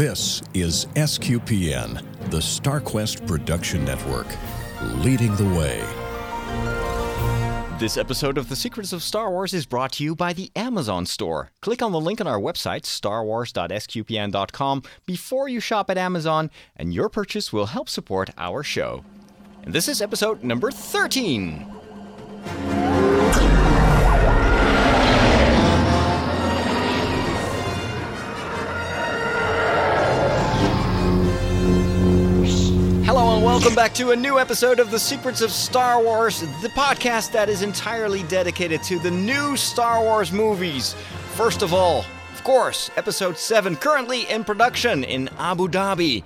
This is SQPN, the StarQuest Production Network, leading the way. This episode of The Secrets of Star Wars is brought to you by the Amazon Store. Click on the link on our website, starwars.sqpn.com, before you shop at Amazon, and your purchase will help support our show. And this is episode number 13. Welcome back to a new episode of The Secrets of Star Wars, the podcast that is entirely dedicated to the new Star Wars movies. First of all, of course, episode 7 currently in production in Abu Dhabi.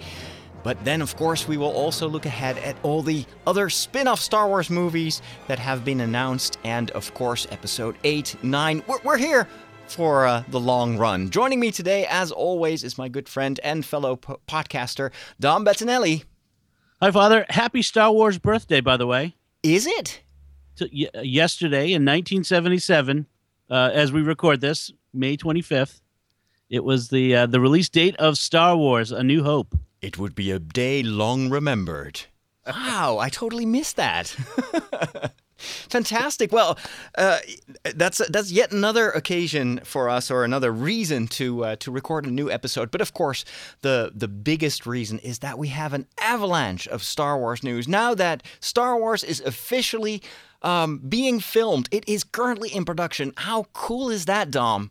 But then, of course, we will also look ahead at all the other spin off Star Wars movies that have been announced, and of course, episode 8, 9. We're, we're here for uh, the long run. Joining me today, as always, is my good friend and fellow po- podcaster, Dom Bettinelli. Hi, Father. Happy Star Wars birthday, by the way. Is it? T- y- yesterday in 1977, uh, as we record this, May 25th, it was the uh, the release date of Star Wars: A New Hope. It would be a day long remembered. Wow, I totally missed that. Fantastic. Well, uh, that's that's yet another occasion for us, or another reason to uh, to record a new episode. But of course, the the biggest reason is that we have an avalanche of Star Wars news now that Star Wars is officially um, being filmed. It is currently in production. How cool is that, Dom?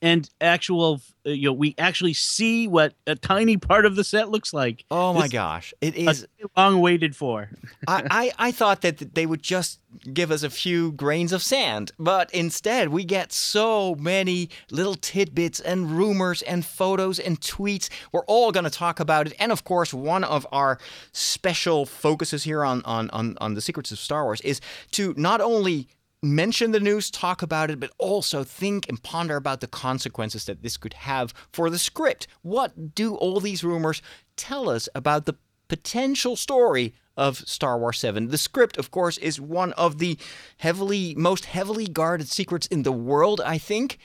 And actual, uh, you know, we actually see what a tiny part of the set looks like. Oh my gosh, it is is. long waited for. I, I, I thought that they would just give us a few grains of sand, but instead we get so many little tidbits and rumors and photos and tweets. We're all going to talk about it. And of course, one of our special focuses here on, on, on, on the Secrets of Star Wars is to not only mention the news, talk about it, but also think and ponder about the consequences that this could have for the script. What do all these rumors tell us about the potential story of Star Wars 7. The script, of course, is one of the heavily, most heavily guarded secrets in the world, I think.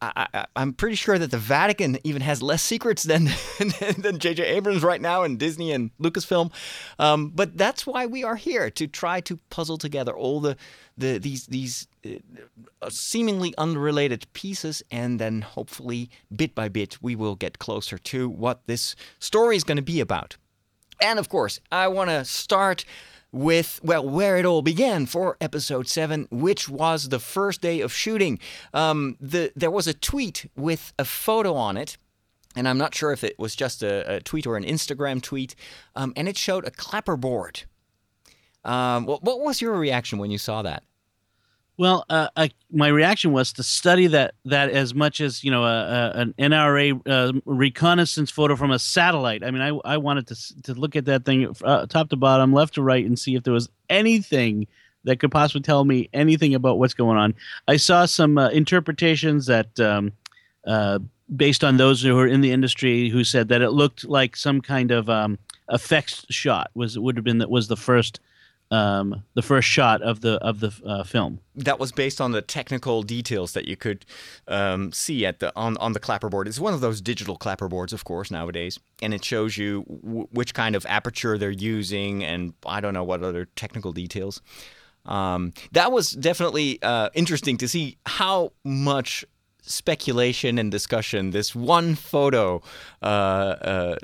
I, I'm pretty sure that the Vatican even has less secrets than than J.J. Abrams right now and Disney and Lucasfilm. Um, but that's why we are here to try to puzzle together all the, the these these uh, seemingly unrelated pieces, and then hopefully bit by bit we will get closer to what this story is going to be about. And of course, I want to start with, well, where it all began for episode 7, which was the first day of shooting. Um, the, there was a tweet with a photo on it. And I'm not sure if it was just a, a tweet or an Instagram tweet. Um, and it showed a clapperboard. Um, what, what was your reaction when you saw that? Well, uh, I, my reaction was to study that that as much as you know a, a, an NRA uh, reconnaissance photo from a satellite. I mean, I I wanted to to look at that thing uh, top to bottom, left to right, and see if there was anything that could possibly tell me anything about what's going on. I saw some uh, interpretations that. Um, uh, based on those who are in the industry, who said that it looked like some kind of um, effects shot was would have been that was the first um, the first shot of the of the uh, film. that was based on the technical details that you could um, see at the on, on the clapperboard. It's one of those digital clapperboards, of course, nowadays, and it shows you w- which kind of aperture they're using, and I don't know what other technical details. Um, that was definitely uh, interesting to see how much speculation and discussion this one photo uh,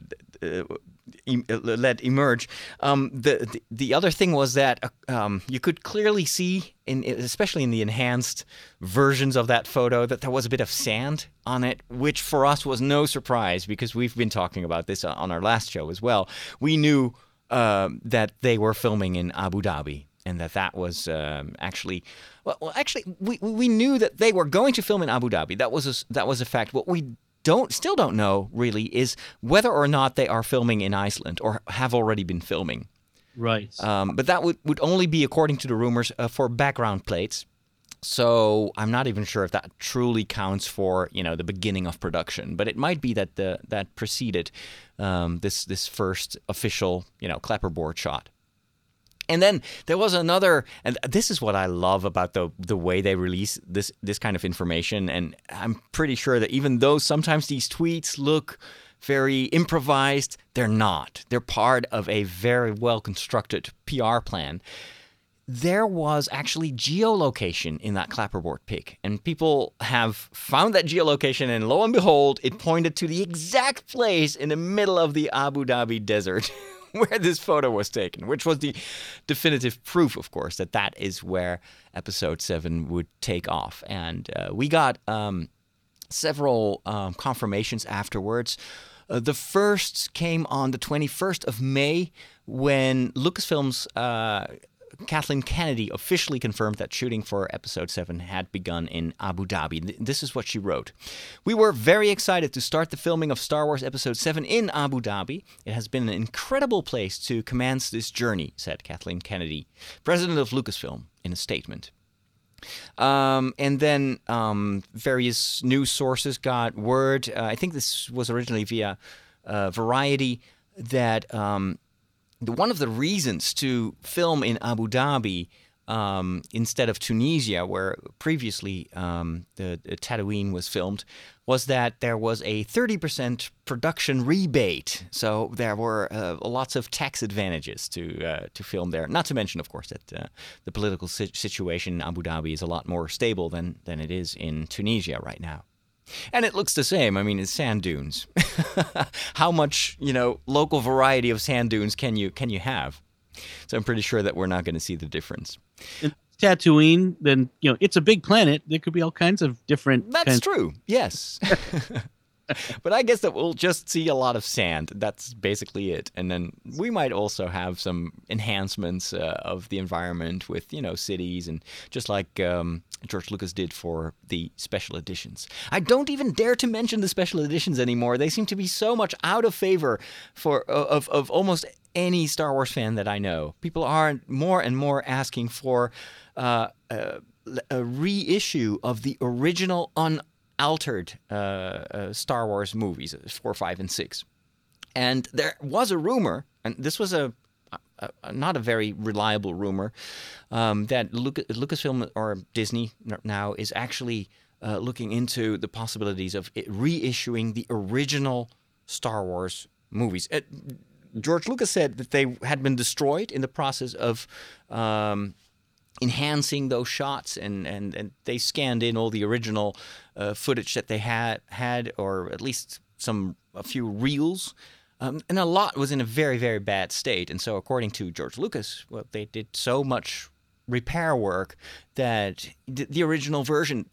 uh, uh, uh, let emerge. Um, the, the the other thing was that uh, um, you could clearly see, in especially in the enhanced versions of that photo, that there was a bit of sand on it, which for us was no surprise because we've been talking about this on our last show as well. We knew um, that they were filming in Abu Dhabi. And that that was um, actually, well, actually, we, we knew that they were going to film in Abu Dhabi. That was a, that was a fact. What we don't still don't know really is whether or not they are filming in Iceland or have already been filming. Right. Um, but that would, would only be according to the rumors uh, for background plates. So I'm not even sure if that truly counts for you know the beginning of production, but it might be that the that preceded um, this this first official you know clapperboard shot. And then there was another, and this is what I love about the the way they release this this kind of information. And I'm pretty sure that even though sometimes these tweets look very improvised. They're not. They're part of a very well constructed PR plan. There was actually geolocation in that clapperboard pic, and people have found that geolocation, and lo and behold, it pointed to the exact place in the middle of the Abu Dhabi desert. where this photo was taken, which was the definitive proof, of course, that that is where episode seven would take off. And uh, we got um, several um, confirmations afterwards. Uh, the first came on the 21st of May when Lucasfilm's uh, Kathleen Kennedy officially confirmed that shooting for episode 7 had begun in Abu Dhabi. This is what she wrote. We were very excited to start the filming of Star Wars episode 7 in Abu Dhabi. It has been an incredible place to commence this journey, said Kathleen Kennedy, president of Lucasfilm, in a statement. Um, and then um, various news sources got word. Uh, I think this was originally via uh, Variety that um, one of the reasons to film in Abu Dhabi um, instead of Tunisia, where previously um, the, the, Tatooine was filmed, was that there was a 30% production rebate. So there were uh, lots of tax advantages to uh, to film there. Not to mention, of course, that uh, the political situation in Abu Dhabi is a lot more stable than than it is in Tunisia right now. And it looks the same. I mean, it's sand dunes. How much, you know, local variety of sand dunes can you can you have? So I'm pretty sure that we're not going to see the difference. In Tatooine, then you know, it's a big planet. There could be all kinds of different. That's true. Yes. but I guess that we'll just see a lot of sand. That's basically it. And then we might also have some enhancements uh, of the environment with, you know, cities and just like um, George Lucas did for the special editions. I don't even dare to mention the special editions anymore. They seem to be so much out of favor for of, of almost any Star Wars fan that I know. People are more and more asking for uh, a, a reissue of the original un altered uh, uh, Star Wars movies, uh, four, five, and six. And there was a rumor, and this was a, not a very reliable rumor, um, that Lucas, Lucasfilm or Disney now is actually uh, looking into the possibilities of reissuing the original Star Wars movies. George Lucas said that they had been destroyed in the process of um, enhancing those shots and, and, and they scanned in all the original uh, footage that they had had or at least some a few reels. Um, and a lot was in a very very bad state. And so according to george lucas well they did so much repair work that the original version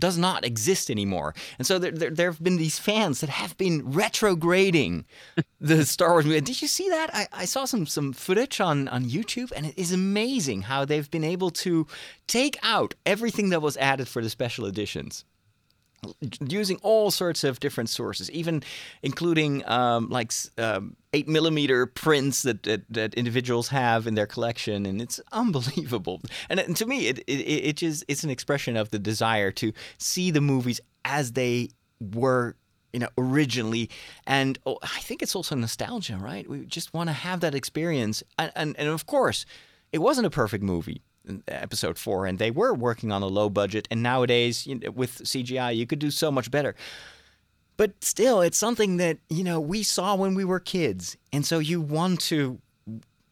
does not exist anymore. And so there, there, there, have been these fans that have been retrograding the Star Wars movie. Did you see that? I, I saw some some footage on, on YouTube, and it is amazing how they've been able to take out everything that was added for the special editions using all sorts of different sources, even including um, like um, eight millimeter prints that, that, that individuals have in their collection, and it's unbelievable. And, and to me, it, it it just it's an expression of the desire to see the movies as they were you know originally. And oh, i think it's also nostalgia right? We just want to have that experience. And, and, and of course it wasn't a perfect movie episode four, and they were working on a low budget. And nowadays, you know, with CGI, you could do so much better. But still, it's something that you know we saw when we were kids, and so you want to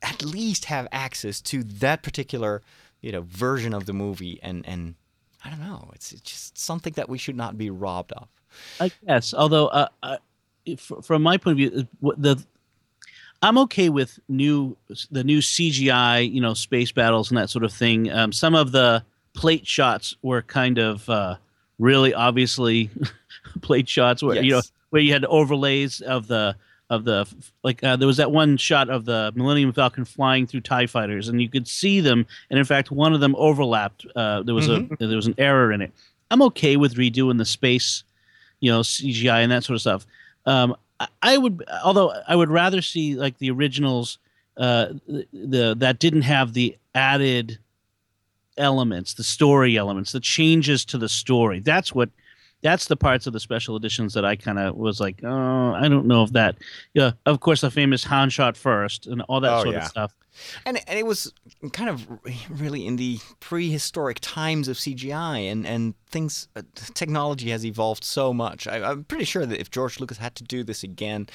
at least have access to that particular you know version of the movie, and and I don't know, it's, it's just something that we should not be robbed of. I guess, although uh, uh, from my point of view, the I'm okay with new the new CGI, you know, space battles and that sort of thing. Um, some of the plate shots were kind of uh, really obviously plate shots where yes. you know where you had overlays of the of the like uh, there was that one shot of the Millennium Falcon flying through Tie fighters, and you could see them, and in fact, one of them overlapped. Uh, there was mm-hmm. a there was an error in it. I'm okay with redoing the space, you know, CGI and that sort of stuff. Um, I would, although I would rather see like the originals, uh, the, the that didn't have the added elements, the story elements, the changes to the story. That's what that's the parts of the special editions that I kind of was like, oh, I don't know if that. Yeah, of course, the famous Han shot first and all that Oh, sort yeah. of stuff. And and it was kind of really in the prehistoric times of CGI and and things. Uh, technology has evolved so much. I, I'm pretty sure that if George Lucas had to do this again,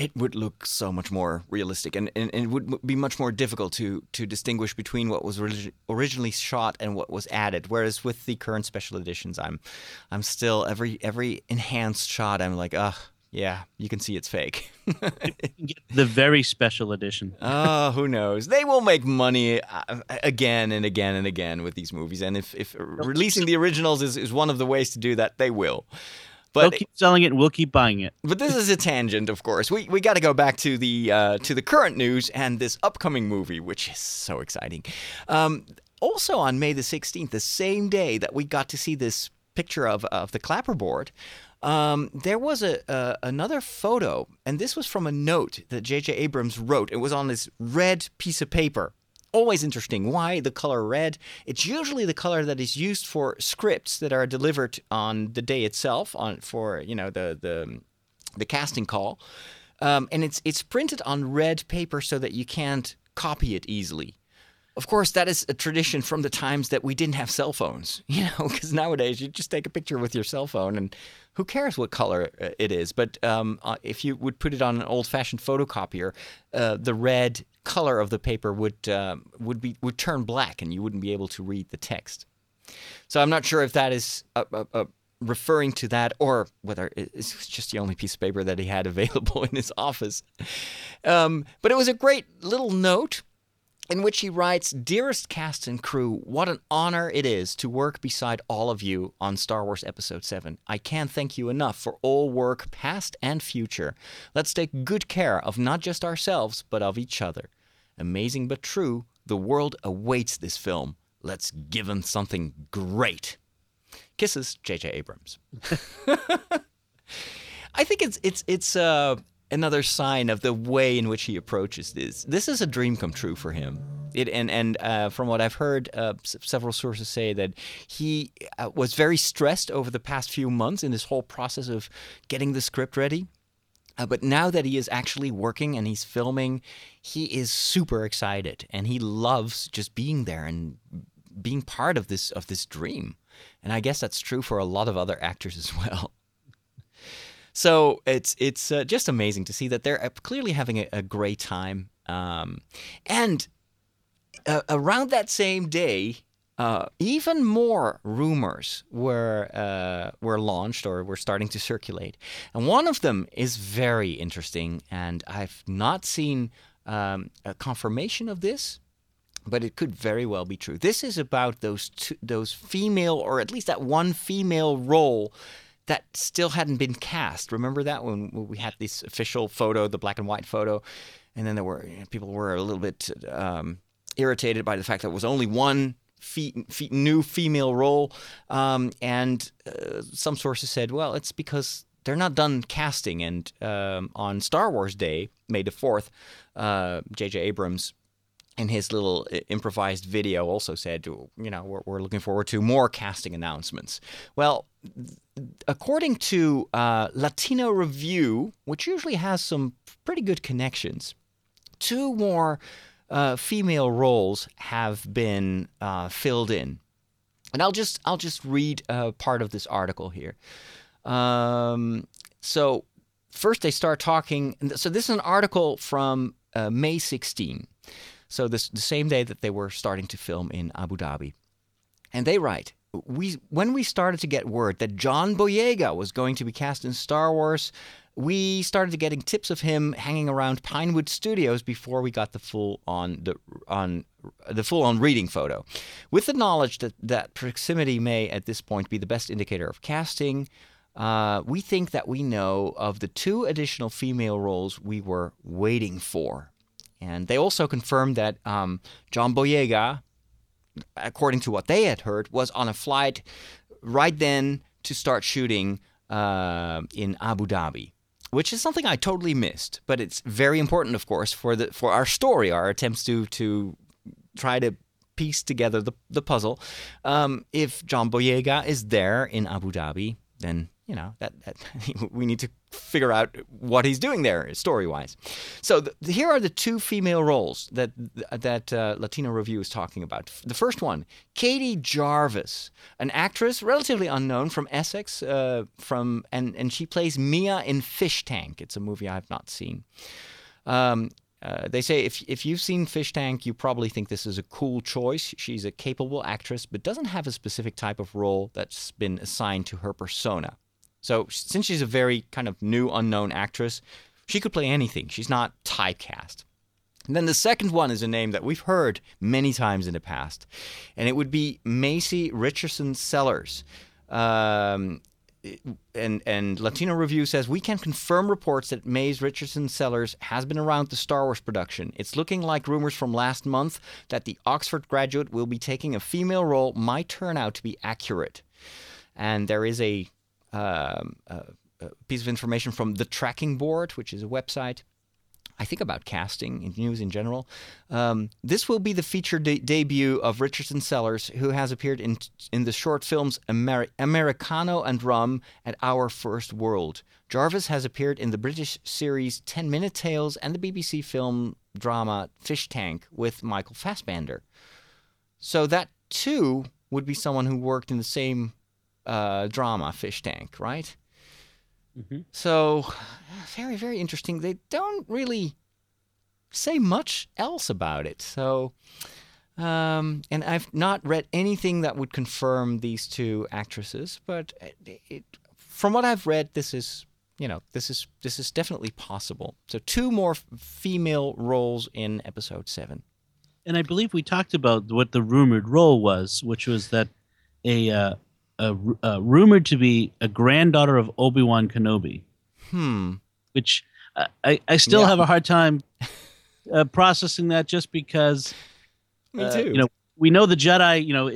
it would look so much more realistic, and, and, and it would be much more difficult to to distinguish between what was orig- originally shot and what was added. Whereas with the current special editions, I'm I'm still every every enhanced shot. I'm like, ah, yeah, you can see it's fake. The very special edition. oh, who knows? They will make money uh, again and again and again with these movies. And if, if releasing the originals is, is one of the ways to do that, they will. They'll But keep selling it, and we'll keep buying it. but this is a tangent, of course. We we got to go back to the uh, to the current news and this upcoming movie, which is so exciting. Um, also on May the sixteenth, the same day that we got to see this picture of of the clapperboard, um, there was a, a another photo, and this was from a note that J.J. Abrams wrote. It was on this red piece of paper. Always interesting. Why the color red? It's usually the color that is used for scripts that are delivered on the day itself, on for you know the the the casting call, um, and it's it's printed on red paper so that you can't copy it easily. Of course, that is a tradition from the times that we didn't have cell phones, you know, because nowadays you just take a picture with your cell phone and who cares what color uh, it is? But um, uh, if you would put it on an old-fashioned photocopier, uh, the red color of the paper would um would be would turn black, and you wouldn't be able to read the text. So I'm not sure if that is uh, uh, uh, referring to that or whether it's just the only piece of paper that he had available in his office. Um, but it was a great little note in which he writes Dearest cast and crew, what an honor it is to work beside all of you on Star Wars Episode 7. I can't thank you enough for all work, past and future. Let's take good care of not just ourselves, but of each other. Amazing but true, the world awaits this film. Let's give them something great. Kisses, J.J. Abrams. I think it's it's it's uh, another sign of the way in which he approaches this. This is a dream come true for him. It and and uh, from what I've heard, uh, s- several sources say that he uh, was very stressed over the past few months in this whole process of getting the script ready. Uh, but now that he is actually working and he's filming, he is super excited and he loves just being there and being part of this of this dream. And I guess that's true for a lot of other actors as well. So it's it's uh, just amazing to see that they're uh, clearly having a, a great time. Um, and uh, around that same day, uh, even more rumors were uh, were launched or were starting to circulate, and one of them is very interesting. And I've not seen um, a confirmation of this, but it could very well be true. This is about those two, those female, or at least that one female role that still hadn't been cast. Remember that when we had this official photo, the black and white photo, and then there were people were a little bit um, irritated by the fact that it was only one new female role, um, and uh, some sources said, well, it's because they're not done casting, and um, on Star Wars Day, May the fourth, uh, J.J. Abrams in his little improvised video also said, you know, we're, we're looking forward to more casting announcements. Well, according to uh, Latino Review, which usually has some pretty good connections, two more uh, female roles have been uh, filled in, and I'll just I'll just read uh, part of this article here. Um, so first they start talking. So this is an article from uh, May 16. So this the same day that they were starting to film in Abu Dhabi, and they write. We when we started to get word that John Boyega was going to be cast in Star Wars, we started getting tips of him hanging around Pinewood Studios before we got the full on the on the full on reading photo. With the knowledge that that proximity may at this point be the best indicator of casting, uh, we think that we know of the two additional female roles we were waiting for. And they also confirmed that um, John Boyega, according to what they had heard, was on a flight right then to start shooting uh, in Abu Dhabi, which is something I totally missed. But it's very important, of course, for the for our story, our attempts to to try to piece together the, the puzzle. Um, if John Boyega is there in Abu Dhabi, then you know that, that we need to figure out what he's doing there story wise. So the, here are the two female roles that that uh, Latino Review is talking about. The first one, Katie Jarvis, an actress relatively unknown from Essex, uh, from and and she plays Mia in Fish Tank. It's a movie I've not seen. Um, uh, they say if if you've seen Fish Tank, you probably think this is a cool choice. She's a capable actress, but doesn't have a specific type of role that's been assigned to her persona. So since she's a very kind of new unknown actress, she could play anything. She's not typecast. And then the second one is a name that we've heard many times in the past, and it would be Maisie Richardson Sellers. Um, and and Latino Review says we can confirm reports that Maisie Richardson Sellers has been around the Star Wars production. It's looking like rumors from last month that the Oxford graduate will be taking a female role might turn out to be accurate. And there is a, um, piece of information from the Tracking Board, which is a website I think about casting and news in general. Um, this will be the feature de- debut of Richardson Sellers, who has appeared in in the short films Amer- Americano and Rum and Our First World. Jarvis has appeared in the British series Ten Minute Tales and the BBC film drama Fish Tank with Michael Fassbender. So that too would be someone who worked in the same uh, drama Fish Tank, right? Mm-hmm. So, very, very interesting. They don't really say much else about it. So, um, and I've not read anything that would confirm these two actresses, but it, it, from what I've read, this is you know this is this is definitely possible. So two more female roles in episode seven. And I believe we talked about what the rumored role was, which was that a uh, rumored to be a granddaughter of Obi Wan Kenobi. Hmm. Which uh, I I still yeah. have a hard time uh, processing that, just because. Me uh, too. you know, we know the Jedi. You know,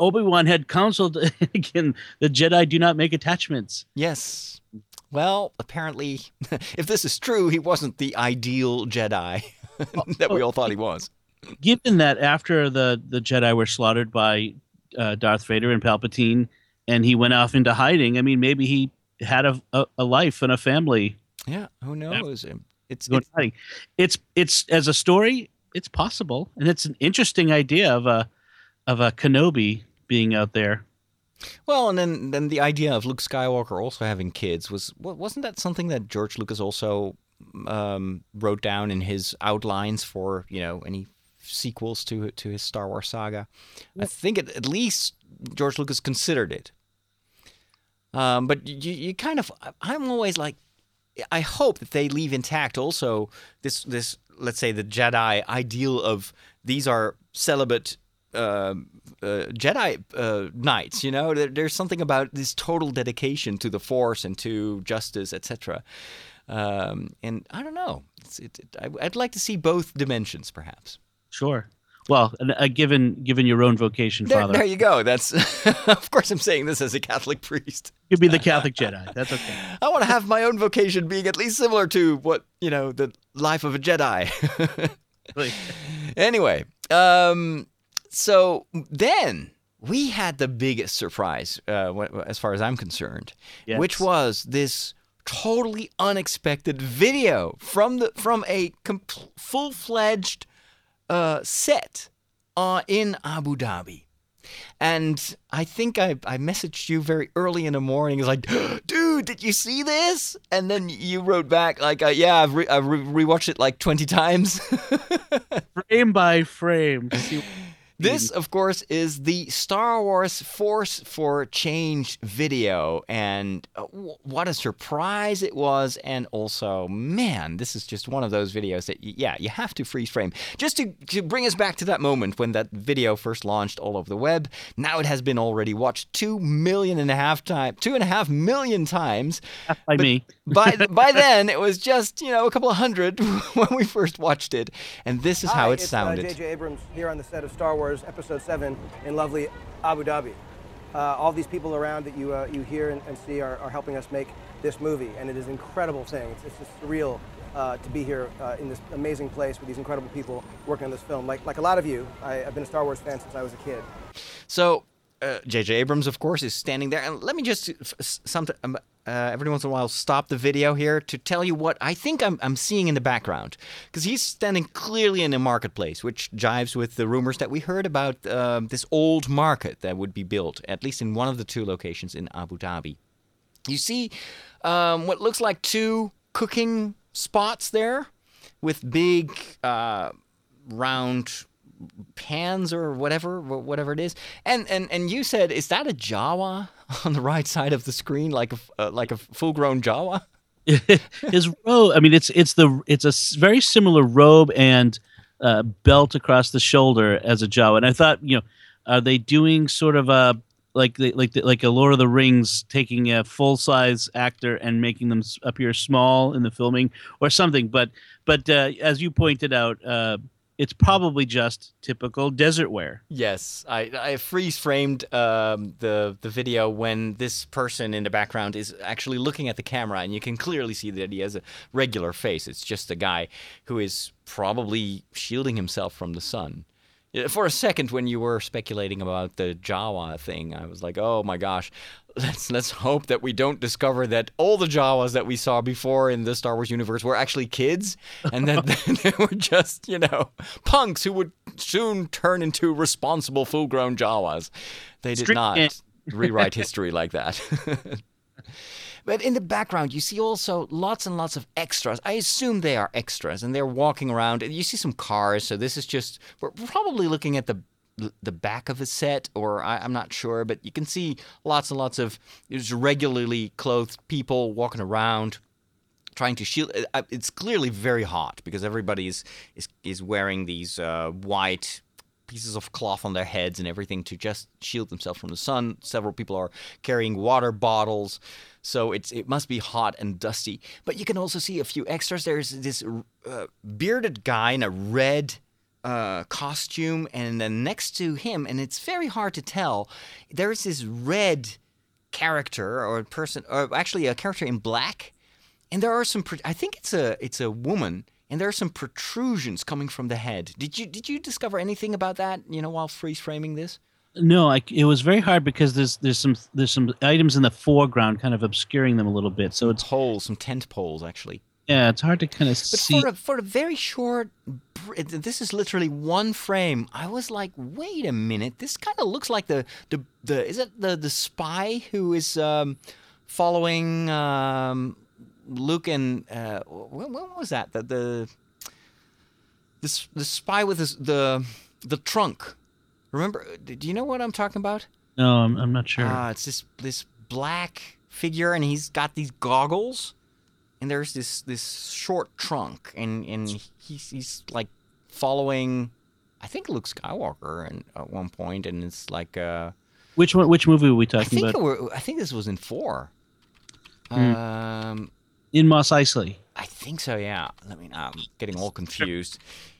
Obi Wan had counseled again. The Jedi do not make attachments. Yes. Well, apparently, if this is true, he wasn't the ideal Jedi that we all thought he was. Given that after the the Jedi were slaughtered by uh, Darth Vader and Palpatine, and he went off into hiding. I mean, maybe he had a, a, a life and a family. Yeah, who knows? It's it's, it's it's it's as a story, it's possible, and it's an interesting idea of a of a Kenobi being out there. Well, and then then the idea of Luke Skywalker also having kids was wasn't that something that George Lucas also um, wrote down in his outlines for you know any sequels to to his Star Wars saga. I think it, at least George Lucas considered it. Um, but you, you kind of, I'm always like, I hope that they leave intact also this this let's say the Jedi ideal of these are celibate uh, uh, Jedi uh, knights. You know, there, there's something about this total dedication to the Force and to justice, etc. Um, and I don't know. It, it, I'd like to see both dimensions, perhaps. Sure. Well, uh, given given your own vocation, there, Father. There you go. That's of course I'm saying this as a Catholic priest. You'd be the Catholic Jedi. That's okay. I want to have my own vocation being at least similar to what you know the life of a Jedi. anyway, um, so then we had the biggest surprise, uh, as far as I'm concerned, yes. which was this totally unexpected video from the from a comp- full-fledged uh, set are in Abu Dhabi. And I think I, I messaged you very early in the morning. It's like, dude, did you see this? And then you wrote back like, uh, yeah, I've, re- I've re- rewatched it like 20 times. frame by frame. This, of course, is the Star Wars Force for Change video. And uh, what a surprise it was. And also, man, this is just one of those videos that, yeah, you have to freeze frame. Just to, to bring us back to that moment when that video first launched all over the web. Now it has been already watched two million and a half times, two and a half million times. By me. By, by then, it was just, you know, a couple of hundred when we first watched it. And this is Hi, how it it's, sounded. J.J. Uh, Abrams here on the set of Star Wars. Wars Episode 7 in lovely Abu Dhabi. Uh, all these people around that you, uh, you hear and, and see are, are, helping us make this movie, and it is an incredible thing. It's, it's just surreal uh, to be here uh, in this amazing place with these incredible people working on this film. Like, like a lot of you, I, I've been a Star Wars fan since I was a kid. So J.J. Abrams, of course, is standing there. And let me just some um, uh, every once in a while stop the video here to tell you what I think I'm, I'm seeing in the background. Because he's standing clearly in a marketplace, which jives with the rumors that we heard about uh, this old market that would be built, at least in one of the two locations in Abu Dhabi. You see um, what looks like two cooking spots there with big uh, round pans or whatever whatever it is. And and and you said is that a jawa on the right side of the screen like a uh, like a full grown jawa? His robe i mean it's it's the it's a very similar robe and uh, belt across the shoulder as a jawa. And i thought you know are they doing sort of a like the, like the, like a Lord of the Rings taking a full size actor and making them appear small in the filming or something. But but uh, as you pointed out, uh, it's probably just typical desert wear. Yes, I, I freeze framed um, the the video when this person in the background is actually looking at the camera, and you can clearly see that he has a regular face. It's just a guy who is probably shielding himself from the sun. For a second, when you were speculating about the Jawa thing, I was like, "Oh my gosh, let's let's hope that we don't discover that all the Jawas that we saw before in the Star Wars universe were actually kids, and that they were just you know punks who would soon turn into responsible, full-grown Jawas. They did not rewrite history like that." But in the background, you see also lots and lots of extras. I assume they are extras, and they're walking around. You see some cars. So this is just we're probably looking at the the back of a set, or I, am not sure, but you can see lots and lots of there's regularly clothed people walking around, trying to shield. Uh, it's clearly very hot because everybody is is, is wearing these uh, white pieces of cloth on their heads and everything to just shield themselves from the sun. Several people are carrying water bottles, so it's it must be hot and dusty. But you can also see a few extras. There's this uh, bearded guy in a red uh, costume, and then next to him, and it's very hard to tell. There's this red character or person, or actually a character in black, and there are some. I think it's a it's a woman and there are some protrusions coming from the head. Did you did you discover anything about that? You know, while freeze framing this. No, I, it was very hard because there's there's some there's some items in the foreground kind of obscuring them a little bit. So it's poles, some tent poles actually. Yeah, it's hard to kind of see. But for a, for a very short, this is literally one frame. I was like, wait a minute, this kind of looks like the the the is it the the spy who is um, following um, Luke and uh, when, when, was that? The the this the spy with his, the the trunk. Remember? Do you know what I'm talking about? No, I'm, I'm not sure. Uh, it's this this black figure, and he's got these goggles, and there's this this short trunk, and and he's he's like following, I think Luke Skywalker, and at one point, and it's like uh, which one? Which movie were we talking I think about? I think this was in four. Mm. Um, in Mos Eisley. I think so. Yeah. I mean, I'm getting all confused,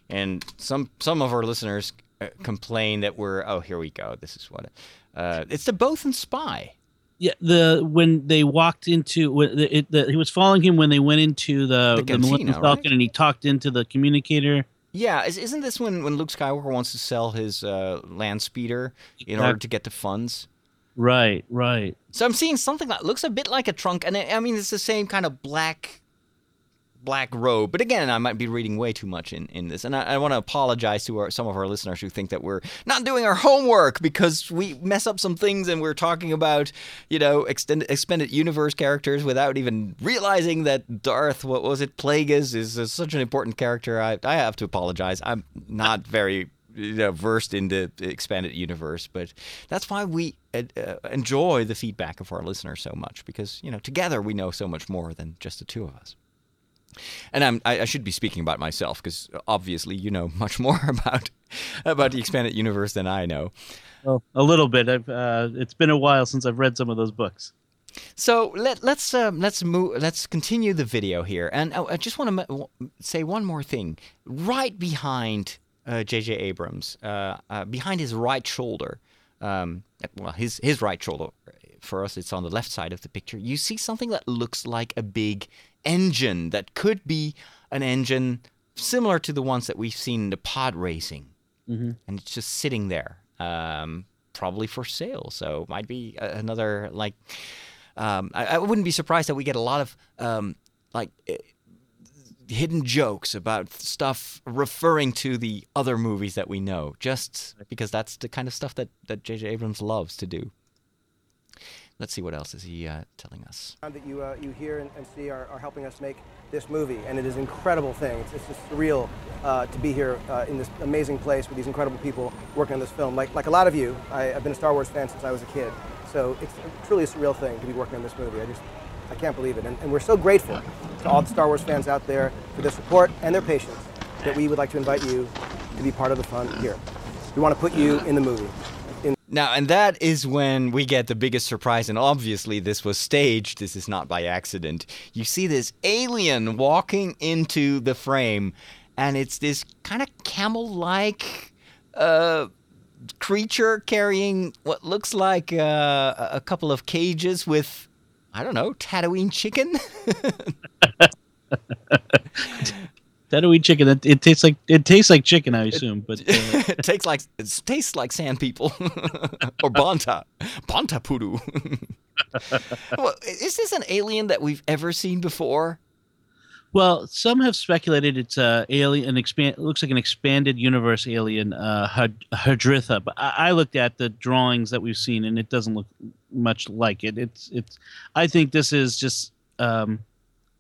and some some of our listeners uh, complain that we're oh here we go. This is what uh, it's the Bothan spy. Yeah, the when they walked into when it, the, he was following him when they went into the, the, the Millennium Falcon right? and he talked into the communicator. Yeah, is, not this when, when Luke Skywalker wants to sell his uh, land speeder in order to get the funds? Right, right. So I'm seeing something that looks a bit like a trunk, and I mean it's the same kind of black, black robe. But again, I might be reading way too much in, in this, and I, I want to apologize to our, some of our listeners who think that we're not doing our homework because we mess up some things and we're talking about you know extended expanded universe characters without even realizing that Darth, what was it, Plagueis, is, is such an important character. I I have to apologize. I'm not very you know, versed in the expanded universe, but that's why we uh, enjoy the feedback of our listeners so much because you know together we know so much more than just the two of us. And I'm, I, I should be speaking about myself because obviously you know much more about about the expanded universe than I know. Well, a little bit. I've, uh, it's been a while since I've read some of those books. So let, let's um, let's move. Let's continue the video here, and I, I just want to say one more thing. Right behind J.J. Uh, Abrams uh, uh, behind his right shoulder. Um, well, his his right shoulder. For us, it's on the left side of the picture. You see something that looks like a big engine that could be an engine similar to the ones that we've seen in the pod racing, mm-hmm. and it's just sitting there. Um, probably for sale. So might be another like. Um, I, I wouldn't be surprised that we get a lot of um, like eh, hidden jokes about stuff referring to the other movies that we know, just because that's the kind of stuff that that J.J. Abrams loves to do. Let's see what else is he uh, telling us. that you, uh, you hear and, and see are, are helping us make this movie, and it is an incredible thing. It's, it's just surreal uh, to be here uh, in this amazing place with these incredible people working on this film. Like, like a lot of you, I, I've been a Star Wars fan since I was a kid, so it's truly a surreal thing to be working on this movie. I just, I can't believe it, and, and we're so grateful to all the Star Wars fans out there for their support and their patience that we would like to invite you to be part of the fun here. We want to put you in the movie. Now, and that is when we get the biggest surprise, and obviously this was staged. This is not by accident. You see this alien walking into the frame, and it's this kind of camel-like uh, creature carrying what looks like uh, a couple of cages with, I don't know, Tatooine chicken. Tatooine chicken. It, it tastes like it tastes like chicken, I assume. But uh, it tastes like it tastes like sand people or bantha bantha pudu. well, is this an alien that we've ever seen before? well, some have speculated it's a alien, an expand. It looks like an expanded universe alien, uh, Hadritha. But I, I looked at the drawings that we've seen, and it doesn't look much like it. It's it's. I think this is just um,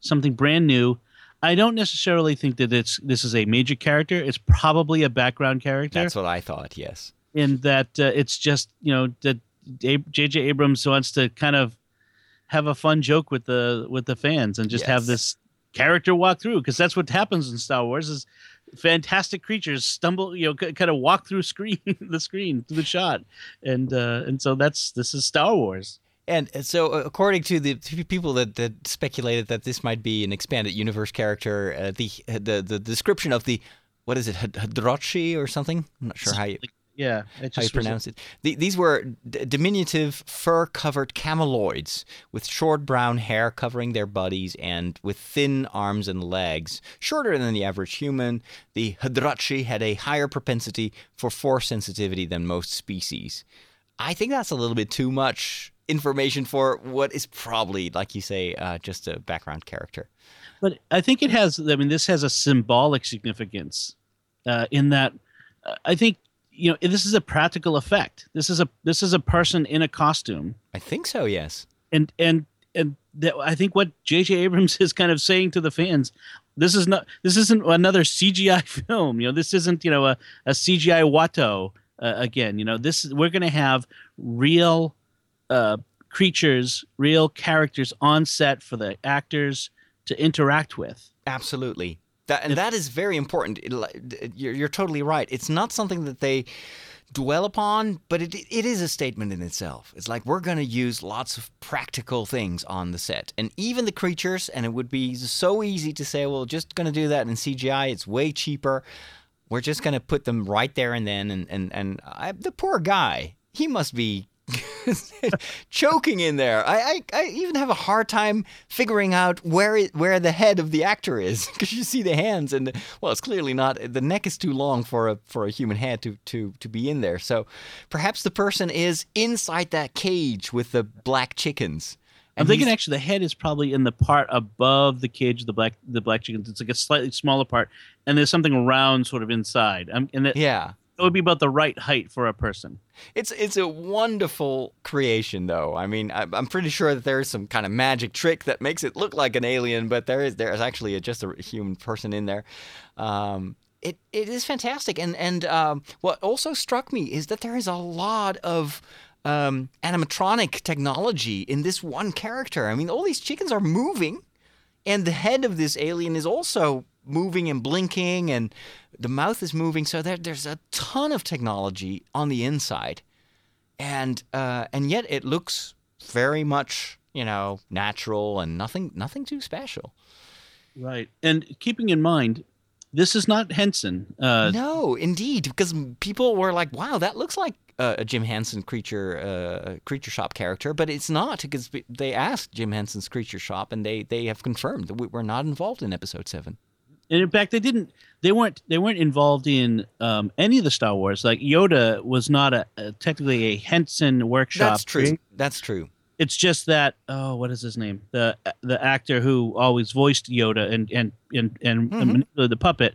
something brand new. I don't necessarily think that it's this is a major character. It's probably a background character. That's what I thought. Yes. in that uh, it's just you know that J.J. Abrams wants to kind of have a fun joke with the with the fans and just have this character walk through because that's what happens in Star Wars is fantastic creatures stumble you know c- kind of walk through screen the screen through the shot and uh and so that's this is Star Wars And uh, so, uh, according to the people that, that speculated that this might be an expanded universe character, uh, the the the description of the what is it, Had- Hadrochi or something? I'm not sure how you yeah it how you pronounce it. The, these were d- diminutive fur-covered cameloids with short brown hair covering their bodies and with thin arms and legs, shorter than the average human. The Hadrachi had a higher propensity for force sensitivity than most species. I think that's a little bit too much information for what is probably, like you say, uh, just a background character. but I think it has. I mean, this has a symbolic significance uh, in that uh, I think you know this is a practical effect. This is a this is a person in a costume, I think so. Yes. and and and that, I think what J.J. Abrams is kind of saying to the fans. This is not. This isn't another CGI film. You know, this isn't you know a, a CGI Watto uh, again. You know, this we're going to have real uh, creatures, real characters on set for the actors to interact with. Absolutely. That and that is very important. It You're, you're totally right. It's not something that they dwell upon, but it it is a statement in itself. It's like we're going to use lots of practical things on the set, and even the creatures. And it would be so easy to say, well, just going to do that in CGI. It's way cheaper. We're just going to put them right there and then. And and and I, the poor guy, he must be choking in there. I, I, I even have a hard time figuring out where it, where the head of the actor is because you see the hands and the, well, it's clearly not. The neck is too long for a for a human head to to to be in there. So perhaps the person is inside that cage with the black chickens. I'm thinking actually the head is probably in the part above the cage of the black the black chickens. It's like a slightly smaller part, and there's something round sort of inside. Um, and it, yeah. It would be about the right height for a person. It's it's a wonderful creation, though. I mean, I, I'm pretty sure that there is some kind of magic trick that makes it look like an alien, but there is there is actually a, just a human person in there. Um, it it is fantastic, and and um, what also struck me is that there is a lot of um, animatronic technology in this one character. I mean, all these chickens are moving, and the head of this alien is also moving and blinking and the mouth is moving so there, there's a ton of technology on the inside and uh, and yet it looks very much you know natural and nothing nothing too special Right. And keeping in mind, this is not Henson. Uh, no indeed because people were like wow that looks like uh, a Jim Henson creature uh, creature shop character but it's not because they asked Jim Henson's creature shop and they they have confirmed that we- we're not involved in episode 7 And in fact, they didn't. They weren't. They weren't involved in um, any of the Star Wars. Like Yoda was not a, a technically a Henson workshop. That's true. That's true. It's just that. Oh, what is his name? The the actor who always voiced Yoda and and and and, Mhm. and the puppet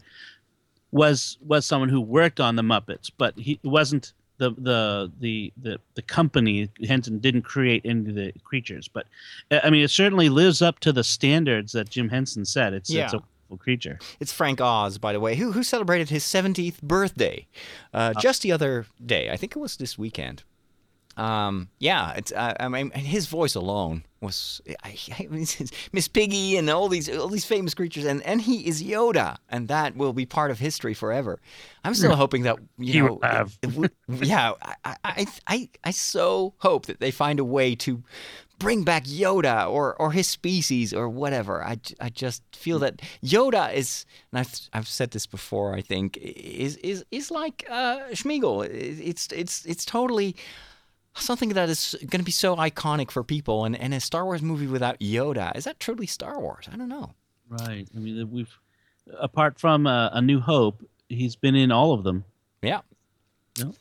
was was someone who worked on the Muppets, but he wasn't the the the the, the company Henson didn't create any of the creatures. But I mean, it certainly lives up to the standards that Jim Henson said. It's it's Yeah. a creature. It's Frank Oz, by the way, who who celebrated his 70th birthday uh, just the other day. I think it was this weekend. Um, yeah, it's I, I mean his voice alone was I, I mean, Miss Piggy and all these all these famous creatures, and and he is Yoda, and that will be part of history forever. I'm still hoping that you He know, it- it- yeah, I, I I I so hope that they find a way to bring back Yoda or or his species or whatever. I, I just feel that Yoda is, and I've I've said this before. I think is is is like uh, Sméagol. It's it's it's totally something that is going to be so iconic for people. And and a Star Wars movie without Yoda is that truly Star Wars? I don't know. Right. I mean, we've apart from uh, A New Hope, he's been in all of them. Yeah. Yeah.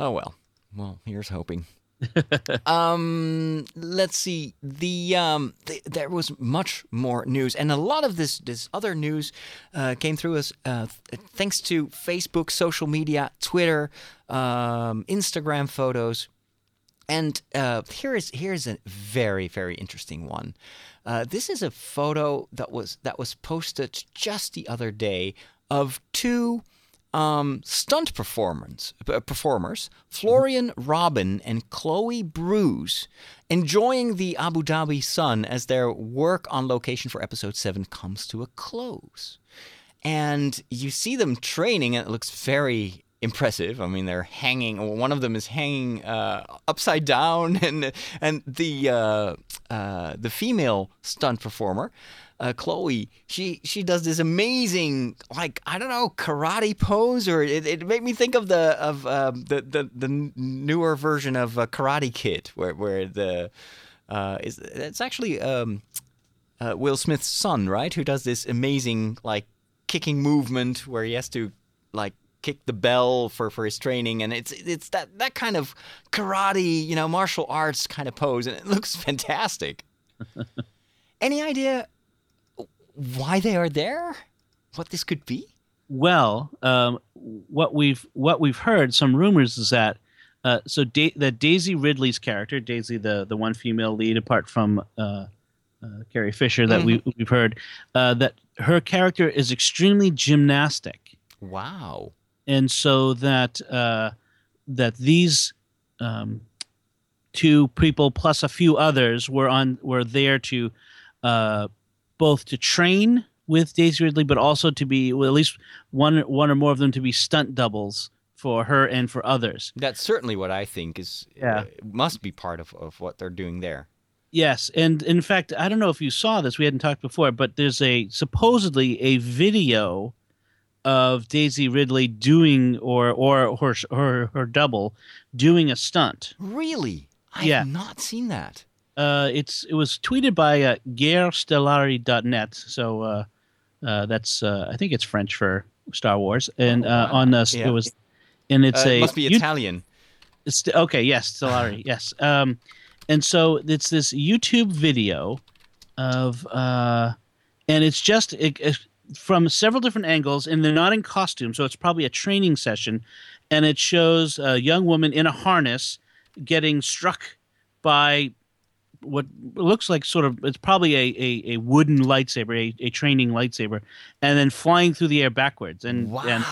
Oh well. Well, here's hoping. um, let's see. The um, th- there was much more news, and a lot of this this other news uh, came through us uh, th- thanks to Facebook, social media, Twitter, um, Instagram photos. And uh, here is here's a very very interesting one. Uh, this is a photo that was that was posted just the other day of two um, stunt performers, uh, performers Florian Robin and Chloe Bruce, enjoying the Abu Dhabi sun as their work on location for episode seven comes to a close. And you see them training, and it looks very impressive. I mean, they're hanging. One of them is hanging uh, upside down, and and the uh, uh, the female stunt performer, uh, Chloe, she she does this amazing like I don't know karate pose, or it, it made me think of the of um, the, the the newer version of uh, Karate Kid, where where the uh, is it's actually um, uh, Will Smith's son, right? Who does this amazing like kicking movement where he has to like kick the bell for, for his training, and it's it's that that kind of karate, you know, martial arts kind of pose, and it looks fantastic. Any idea why they are there? What this could be? Well, um, what we've what we've heard, some rumors is that uh, so da- that Daisy Ridley's character, Daisy, the the one female lead, apart from uh, uh, Carrie Fisher, that we we've heard, uh, that her character is extremely gymnastic, Wow. and so that uh, that these um, two people plus a few others were on were there to uh, both to train with Daisy Ridley, but also to be well, at least one one or more of them to be stunt doubles for her and for others. That's certainly what I think is Yeah. uh, must be part of, of what they're doing there. Yes, and in fact, I don't know if you saw this. We hadn't talked before, but there's a supposedly a video of Daisy Ridley doing or or her her, her double doing a stunt. Really? I Yeah. have not seen that. Uh, it's it was tweeted by uh, GuerreStellari.net. So uh, uh, that's uh, I think it's French for Star Wars, and Oh, uh, on uh, Yeah. it was, and it's Uh, a it must be Italian. It's okay. Yes, Stellari. yes. Um, and so it's this YouTube video of, uh, and it's just it, it- from several different angles, and they're not in costume, so it's probably a training session, and it shows a young woman in a harness getting struck by what looks like sort of it's probably a, a, a wooden lightsaber, a, a training lightsaber, and then flying through the air backwards. And, Wow. and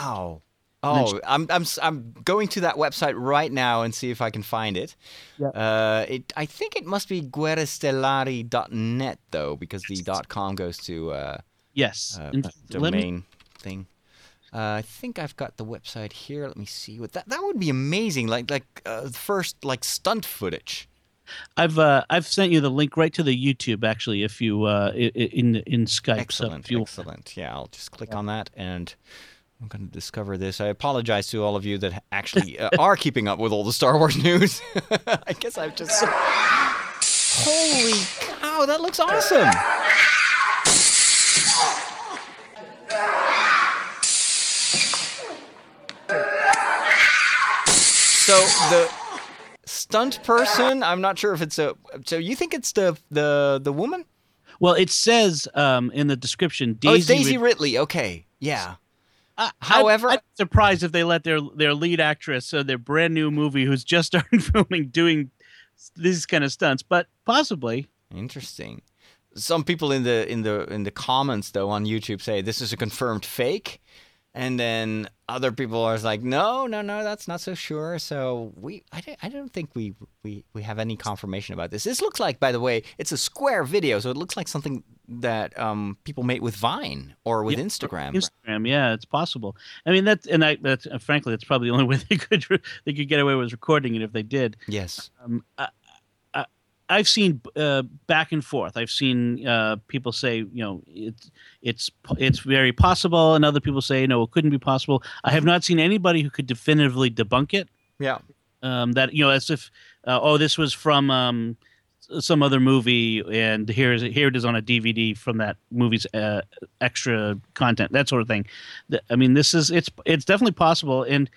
Oh, I'm I'm s- I'm going to that website right now and see if I can find it. Yeah. Uh, it I think it must be guerrestellari.net though, because the dot .com goes to uh, yes, uh, In- let me- domain thing. Uh, I think I've got the website here. Let me see what that that would be amazing. Like like uh, first like stunt footage. I've uh, I've sent you the link right to the YouTube actually. If you uh, in in Skype, excellent, so excellent. Yeah, I'll just click yeah. on that and. I'm going to discover this. I apologize to all of you that actually uh, are keeping up with all the Star Wars news. I guess I've just. Holy cow, that looks awesome! So the stunt person, I'm not sure if it's a. So you think it's the the the woman? Well, it says um, in the description, Daisy. oh, it's Daisy Rid- Ridley. Okay, yeah. Uh, However- I'd be surprised if they let their their lead actress, so their brand new movie, who's just started filming, doing these kind of stunts. But possibly, Interesting. Some people in the in the in the comments though on YouTube say this is a confirmed fake, and then other people are like, no, no, no, that's not so sure. So we, I don't, I don't think we we we have any confirmation about this. This looks like, by the way, it's a square video, so it looks like something that um people made with Vine or with Yeah, Instagram. Instagram. Yeah, it's possible. I mean, that's and I that's uh, frankly, that's probably the only way they could they could get away with recording it if they did. Yes. Um, I, I, I've seen uh, back and forth. I've seen uh, people say, you know, it's it's it's very possible, and other people say, no, it couldn't be possible. I have not seen anybody who could definitively debunk it. Yeah. Um, that you know, as if, uh, oh, this was from um, some other movie, and here's here it is on a DVD from that movie's uh, extra content, that sort of thing. I mean, this is it's it's definitely possible, and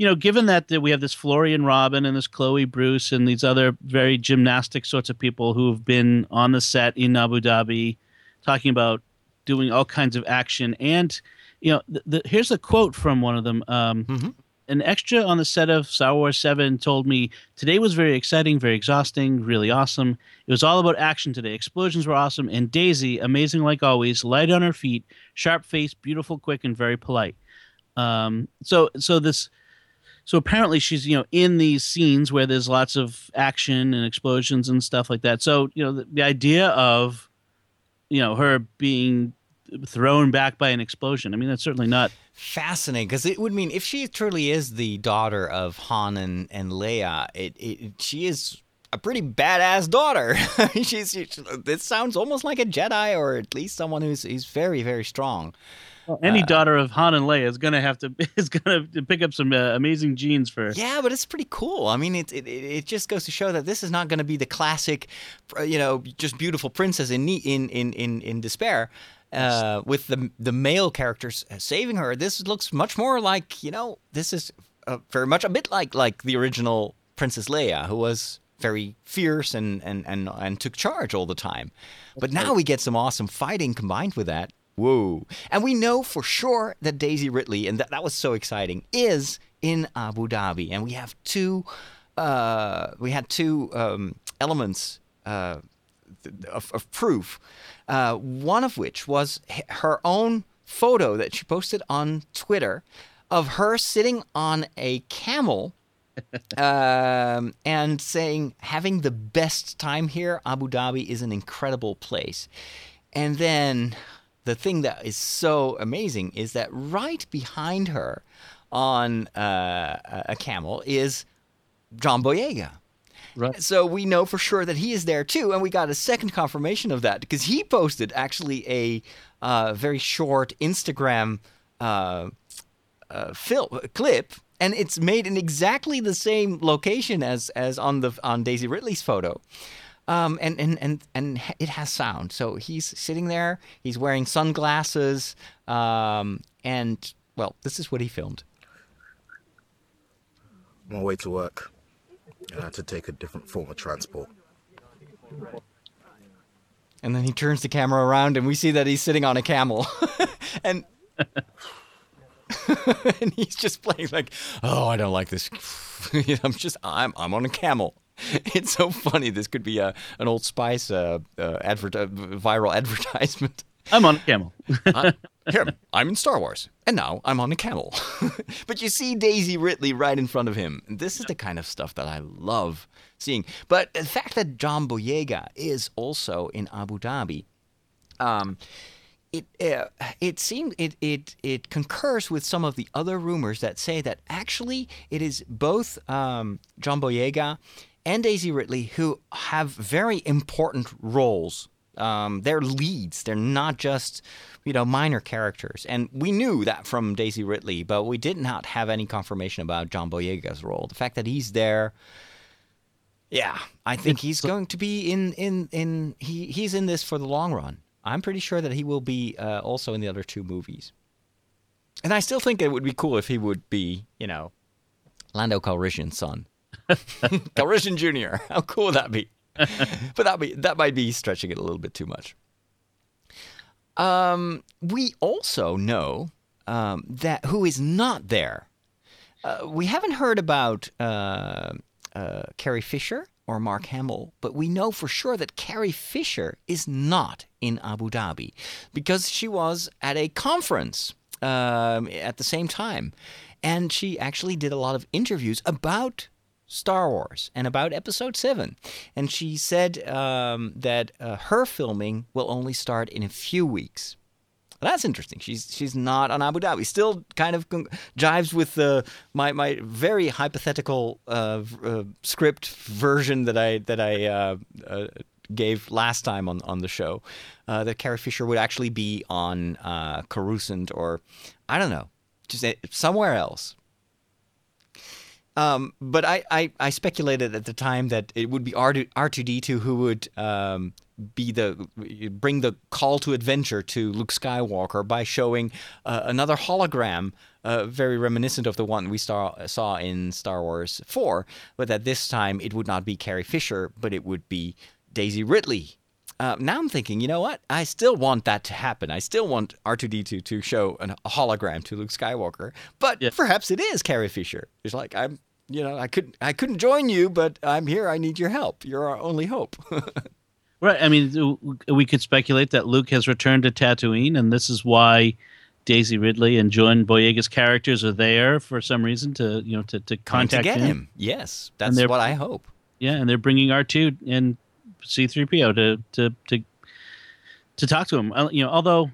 you know, given that, that we have this Florian Robin and this Chloe Bruce and these other very gymnastic sorts of people who have been on the set in Abu Dhabi, talking about doing all kinds of action, and you know, the, the, here's a quote from one of them. Um, Mhm. An extra on the set of Star Wars 7 told me today was very exciting, very exhausting, really awesome. It was all about action today. Explosions were awesome, and Daisy, amazing like always, light on her feet, sharp face, beautiful, quick, and very polite. Um, so, so this, so apparently she's you know in these scenes where there's lots of action and explosions and stuff like that. So you know the, the idea of, you know, her being thrown back by an explosion. I mean, that's certainly not Fascinating, because it would mean if she truly is the daughter of Han and, and Leia, it, it she is a pretty badass daughter. she's, she, this sounds almost like a Jedi, or at least someone who's who's very very strong. Any daughter of Han and Leia is gonna have to is gonna pick up some uh, amazing genes for. Yeah, but it's pretty cool. I mean, it it, it just goes to show that this is not going to be the classic, uh, you know, just beautiful princess in in in in in despair. Uh, with the the male characters saving her, this looks much more like you know this is uh, very much a bit like like the original Princess Leia, who was very fierce and and and and took charge all the time. But now we get some awesome fighting combined with that. Whoa! And we know for sure that Daisy Ridley, and that, that was so exciting, is in Abu Dhabi, and we have two. Uh, we had two um, elements uh, th- of, of proof. Uh, one of which was her own photo that she posted on Twitter of her sitting on a camel um, and saying, having the best time here, Abu Dhabi is an incredible place. And then the thing that is so amazing is that right behind her on uh, a camel is John Boyega. Right. So we know for sure that he is there too, and we got a second confirmation of that because he posted actually a uh, very short Instagram uh, uh, film clip, and it's made in exactly the same location as as on the on Daisy Ridley's photo. Um, and, and, and, and it has sound. So he's sitting there, he's wearing sunglasses, um, and, well, this is what he filmed. On my way to work, I had to take a different form of transport. And then he turns the camera around, and we see that he's sitting on a camel, and and he's just playing like, "Oh, I don't like this. I'm just, I'm, I'm on a camel." It's so funny. This could be a an Old Spice uh, uh, advert, uh, viral advertisement. I'm on a camel. I, here, I'm in Star Wars, and now I'm on a camel. but you see Daisy Ridley right in front of him. This is the kind of stuff that I love seeing. But the fact that John Boyega is also in Abu Dhabi, um, it uh, it seems it, it it concurs with some of the other rumors that say that actually it is both um, John Boyega and Daisy Ridley who have very important roles. Um, they're leads. They're not just you know minor characters, and we knew that from Daisy Ridley, but we did not have any confirmation about John Boyega's role. The fact that he's there. Yeah, I think he's going to be in in in he he's in this for the long run. I'm pretty sure that he will be uh, also in the other two movies. And I still think it would be cool if he would be, you know, Lando Calrissian's son. Calrissian Jr. How cool would that be? but that be that might be stretching it a little bit too much. Um, we also know um, that who is not there. Uh, we haven't heard about uh, uh, Carrie Fisher or Mark Hamill, but we know for sure that Carrie Fisher is not in Abu Dhabi because she was at a conference um, at the same time. And she actually did a lot of interviews about Star Wars and about Episode 7. And she said um, that uh, her filming will only start in a few weeks. That's interesting. She's she's not on Abu Dhabi. Still kind of jives with uh, my my very hypothetical uh, uh, script version that I that I uh, uh, gave last time on on the show. That Carrie Fisher would actually be on Coruscant or I don't know, just somewhere else. Um, but I, I, I, speculated at the time that it would be R two D two who would um, be the bring the call to adventure to Luke Skywalker by showing uh, another hologram, uh, very reminiscent of the one we saw saw in Star Wars Four, but that this time it would not be Carrie Fisher, but it would be Daisy Ridley. Uh, now I'm thinking, you know what? I still want that to happen. I still want R2D2 to show an, a hologram to Luke Skywalker, but yeah. perhaps it is Carrie Fisher. It's like I'm, you know, I couldn't, I couldn't join you, but I'm here. I need your help. You're our only hope. Right. I mean, we could speculate that Luke has returned to Tatooine, and this is why Daisy Ridley and John Boyega's characters are there for some reason to you know to, to contact to him. him. Yes, that's what I hope. Yeah, and they're bringing R two and C three PO to to to to talk to him. Uh, you know, although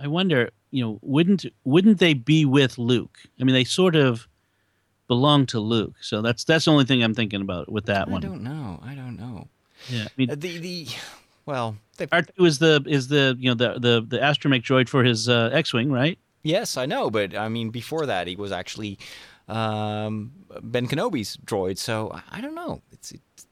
I wonder, you know, wouldn't wouldn't they be with Luke? I mean, they sort of belong to Luke, so that's that's the only thing I'm thinking about with that I one. I don't know. I don't know. Yeah, I mean, uh, the the well, R two is the is the you know the the the astromech droid for his uh, X wing, right? Yes, I know, but I mean before that he was actually um, Ben Kenobi's droid. So I don't know.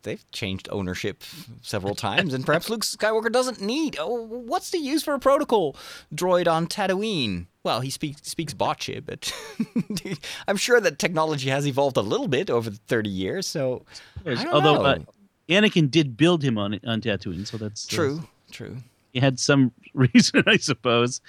They've changed ownership several times, and perhaps Luke Skywalker doesn't need. Oh, what's the use for a protocol droid on Tatooine? Well, he speaks speaks Bocce, but I'm sure that technology has evolved a little bit over the 30 years. So, although uh, Anakin did build him on on Tatooine, so that's true. Uh, true. Had some reason, I suppose.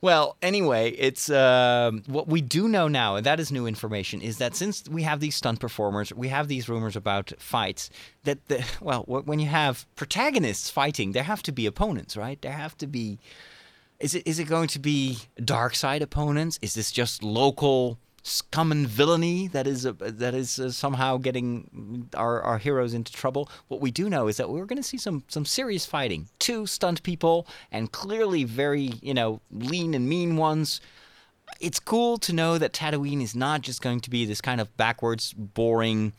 well, anyway, it's uh, what we do know now, and that is new information, is that since we have these stunt performers, we have these rumors about fights. That the, well, when you have protagonists fighting, there have to be opponents, right? There have to be. Is it is it going to be dark side opponents? Is this just local? Scum and villainy that is uh, that is uh, somehow getting our, our heroes into trouble. What we do know is that we're going to see some some serious fighting. Two stunt people and clearly very you know lean and mean ones. It's cool to know that Tatooine is not just going to be this kind of backwards, boring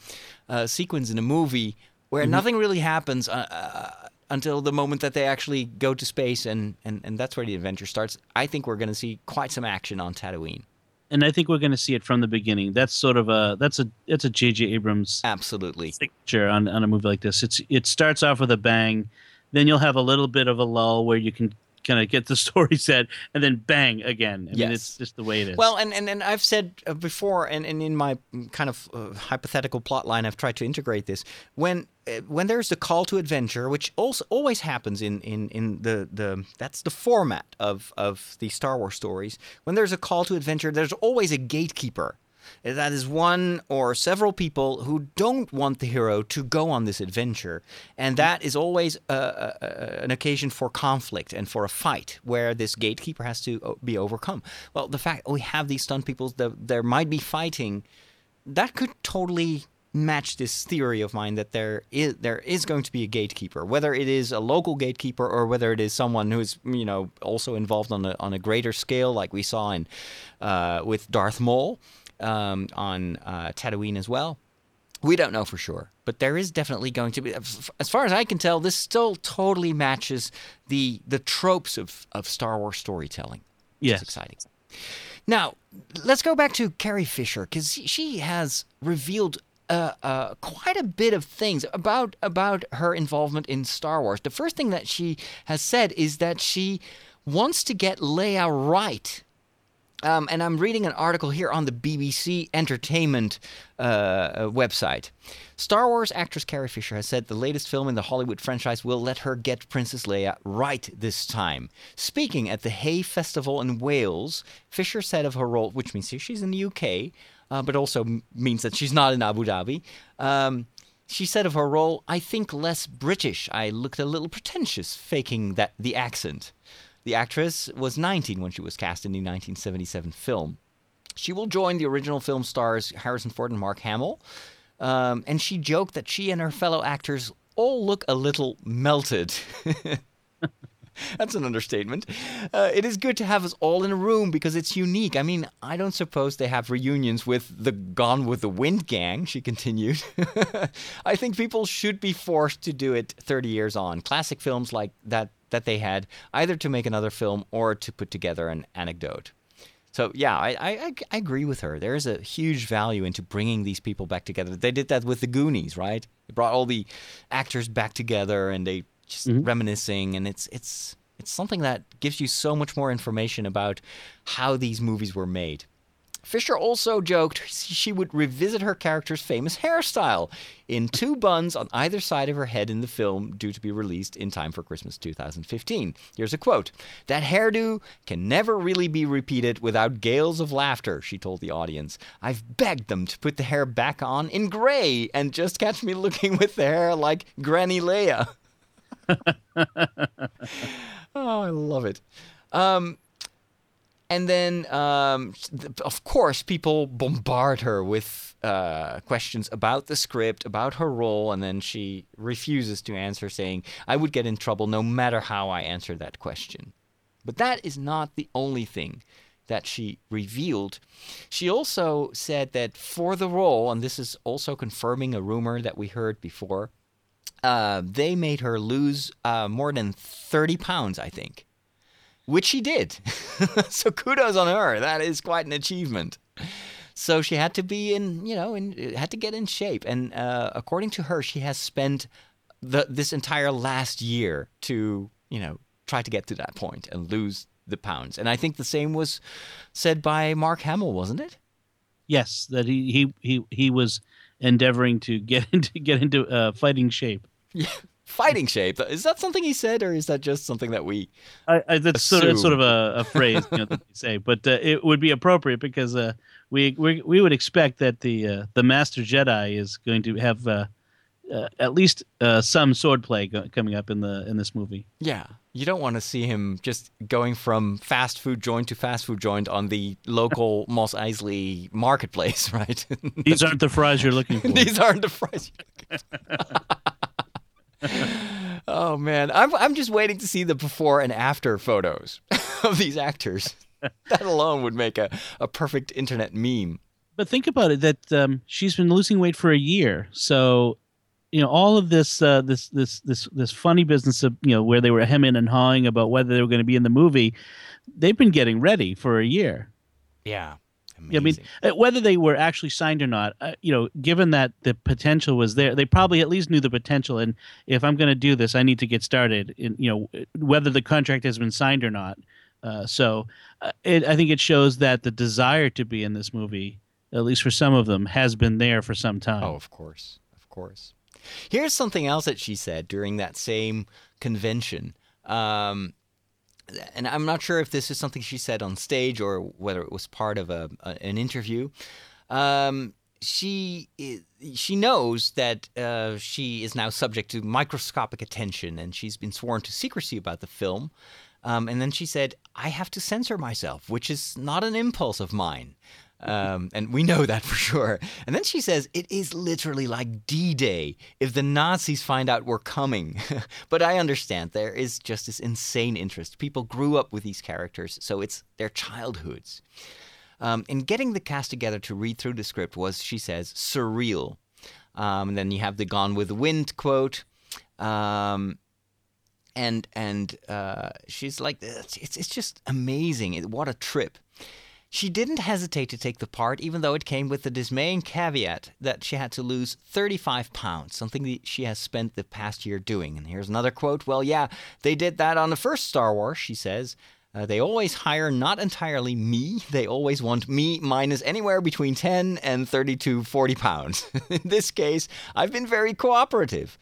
uh, sequence in a movie where mm-hmm. nothing really happens. Uh, uh, until the moment that they actually go to space and, and, and that's where the adventure starts. I think we're going to see quite some action on Tatooine and I think we're going to see it from the beginning. That's sort of a that's a that's a J.J. Abrams absolutely signature on on a movie like this. It's it starts off with a bang, then you'll have a little bit of a lull where you can kind of get the story set and then bang again. I yes. mean, it's just the way it is. Well, and, and, and I've said uh, before, and, and in my kind of uh, hypothetical plot line, I've tried to integrate this. When uh, when there's the call to adventure, which also always happens in, in, in the, the that's the format of, of the Star Wars stories. When there's a call to adventure, there's always a gatekeeper that is one or several people who don't want the hero to go on this adventure. And that is always a, a, an occasion for conflict and for a fight where this gatekeeper has to uh, be overcome. Well, the fact we have these stunt people, that there might be fighting, that could totally match this theory of mine that there is there is going to be a gatekeeper, whether it is a local gatekeeper or whether it is someone who is you know also involved on a on a greater scale, like we saw in uh, with Darth Maul um, on uh, Tatooine as well. We don't know for sure, but there is definitely going to be. As far as I can tell, this still totally matches the the tropes of, of Star Wars storytelling. Yes, exciting. Now, let's go back to Carrie Fisher because she has revealed uh, uh, quite a bit of things about about her involvement in Star Wars. The first thing that she has said is that she wants to get Leia right Um, and I'm reading an article here on the BBC Entertainment uh, uh, website. Star Wars actress Carrie Fisher has said the latest film in the Hollywood franchise will let her get Princess Leia right this time. Speaking at the Hay Festival in Wales, Fisher said of her role, which means she's in the UK, uh, but also means that she's not in Abu Dhabi. Um, she said of her role, I think less British. I looked a little pretentious faking that the accent. The actress was 19 when she was cast in the 1977 film. She will join the original film stars Harrison Ford and Mark Hamill. Um, and she joked that she and her fellow actors all look a little melted. That's an understatement. Uh, it is good to have us all in a room because it's unique. I mean, I don't suppose they have reunions with the Gone with the Wind gang, she continued. I think people should be forced to do it 30 years on. Classic films like that that they had, either to make another film or to put together an anecdote. So yeah, I, I, I agree with her. There is a huge value into bringing these people back together. They did that with the Goonies, right? They brought all the actors back together and they just mm-hmm. reminiscing, and it's it's it's something that gives you so much more information about how these movies were made. Fisher also joked she would revisit her character's famous hairstyle in two buns on either side of her head in the film, due to be released in time for Christmas 2015. Here's a quote That hairdo can never really be repeated without gales of laughter, she told the audience. I've begged them to put the hair back on in gray and just catch me looking with the hair like Granny Leia. oh, I love it. Um, and then, um, of course, people bombard her with uh, questions about the script, about her role, and then she refuses to answer, saying, I would get in trouble no matter how I answer that question. But that is not the only thing that she revealed. She also said that for the role, and this is also confirming a rumor that we heard before, uh, they made her lose uh, more than 30 pounds, I think which she did. so kudos on her. That is quite an achievement. So she had to be in, you know, in, had to get in shape. And uh, according to her, she has spent the, this entire last year to, you know, try to get to that point and lose the pounds. And I think the same was said by Mark Hamill, wasn't it? Yes, that he he he, he was endeavoring to get into get into uh, fighting shape. Yeah, fighting shape. Is that something he said, or is that just something that we? I, I, that's sort of, sort of a, a phrase you know, that they say, but uh, it would be appropriate because uh, we, we we would expect that the uh, the Master Jedi is going to have uh, uh, at least uh, some swordplay go- coming up in the in this movie. Yeah, you don't want to see him just going from fast food joint to fast food joint on the local Mos Eisley marketplace, right? These aren't the fries you're looking for. These aren't the fries. Oh man, I'm I'm just waiting to see the before and after photos of these actors. that alone would make a, a perfect internet meme. But think about it that um, she's been losing weight for a year. So, you know, all of this uh, this this this this funny business of you know where they were hemming and hawing about whether they were going to be in the movie, they've been getting ready for a year. Yeah. Amazing. I mean, uh, whether they were actually signed or not, uh, you know, given that the potential was there, they probably at least knew the potential. And if I'm going to do this, I need to get started. In you know, whether the contract has been signed or not. Uh, so, uh, it, I think it shows that the desire to be in this movie, at least for some of them, has been there for some time. Oh, of course, of course. Here's something else that she said during that same convention. Um, and I'm not sure if this is something she said on stage or whether it was part of a, a an interview. Um, she she knows that uh, she is now subject to microscopic attention, and she's been sworn to secrecy about the film. Um, and then she said, "I have to censor myself, which is not an impulse of mine." Um, and we know that for sure. And then she says, It is literally like D Day if the Nazis find out we're coming. but I understand there is just this insane interest. People grew up with these characters, so it's their childhoods. Um, and getting the cast together to read through the script was, she says, surreal. Um, and then you have the Gone with the Wind quote. Um, and and uh, she's like, it's, it's just amazing. What a trip. She didn't hesitate to take the part, even though it came with the dismaying caveat that she had to lose 35 pounds, something that she has spent the past year doing. And here's another quote Well, yeah, they did that on the first Star Wars, she says. Uh, they always hire not entirely me. They always want me minus anywhere between 10 and 30 to 40 pounds. In this case, I've been very cooperative.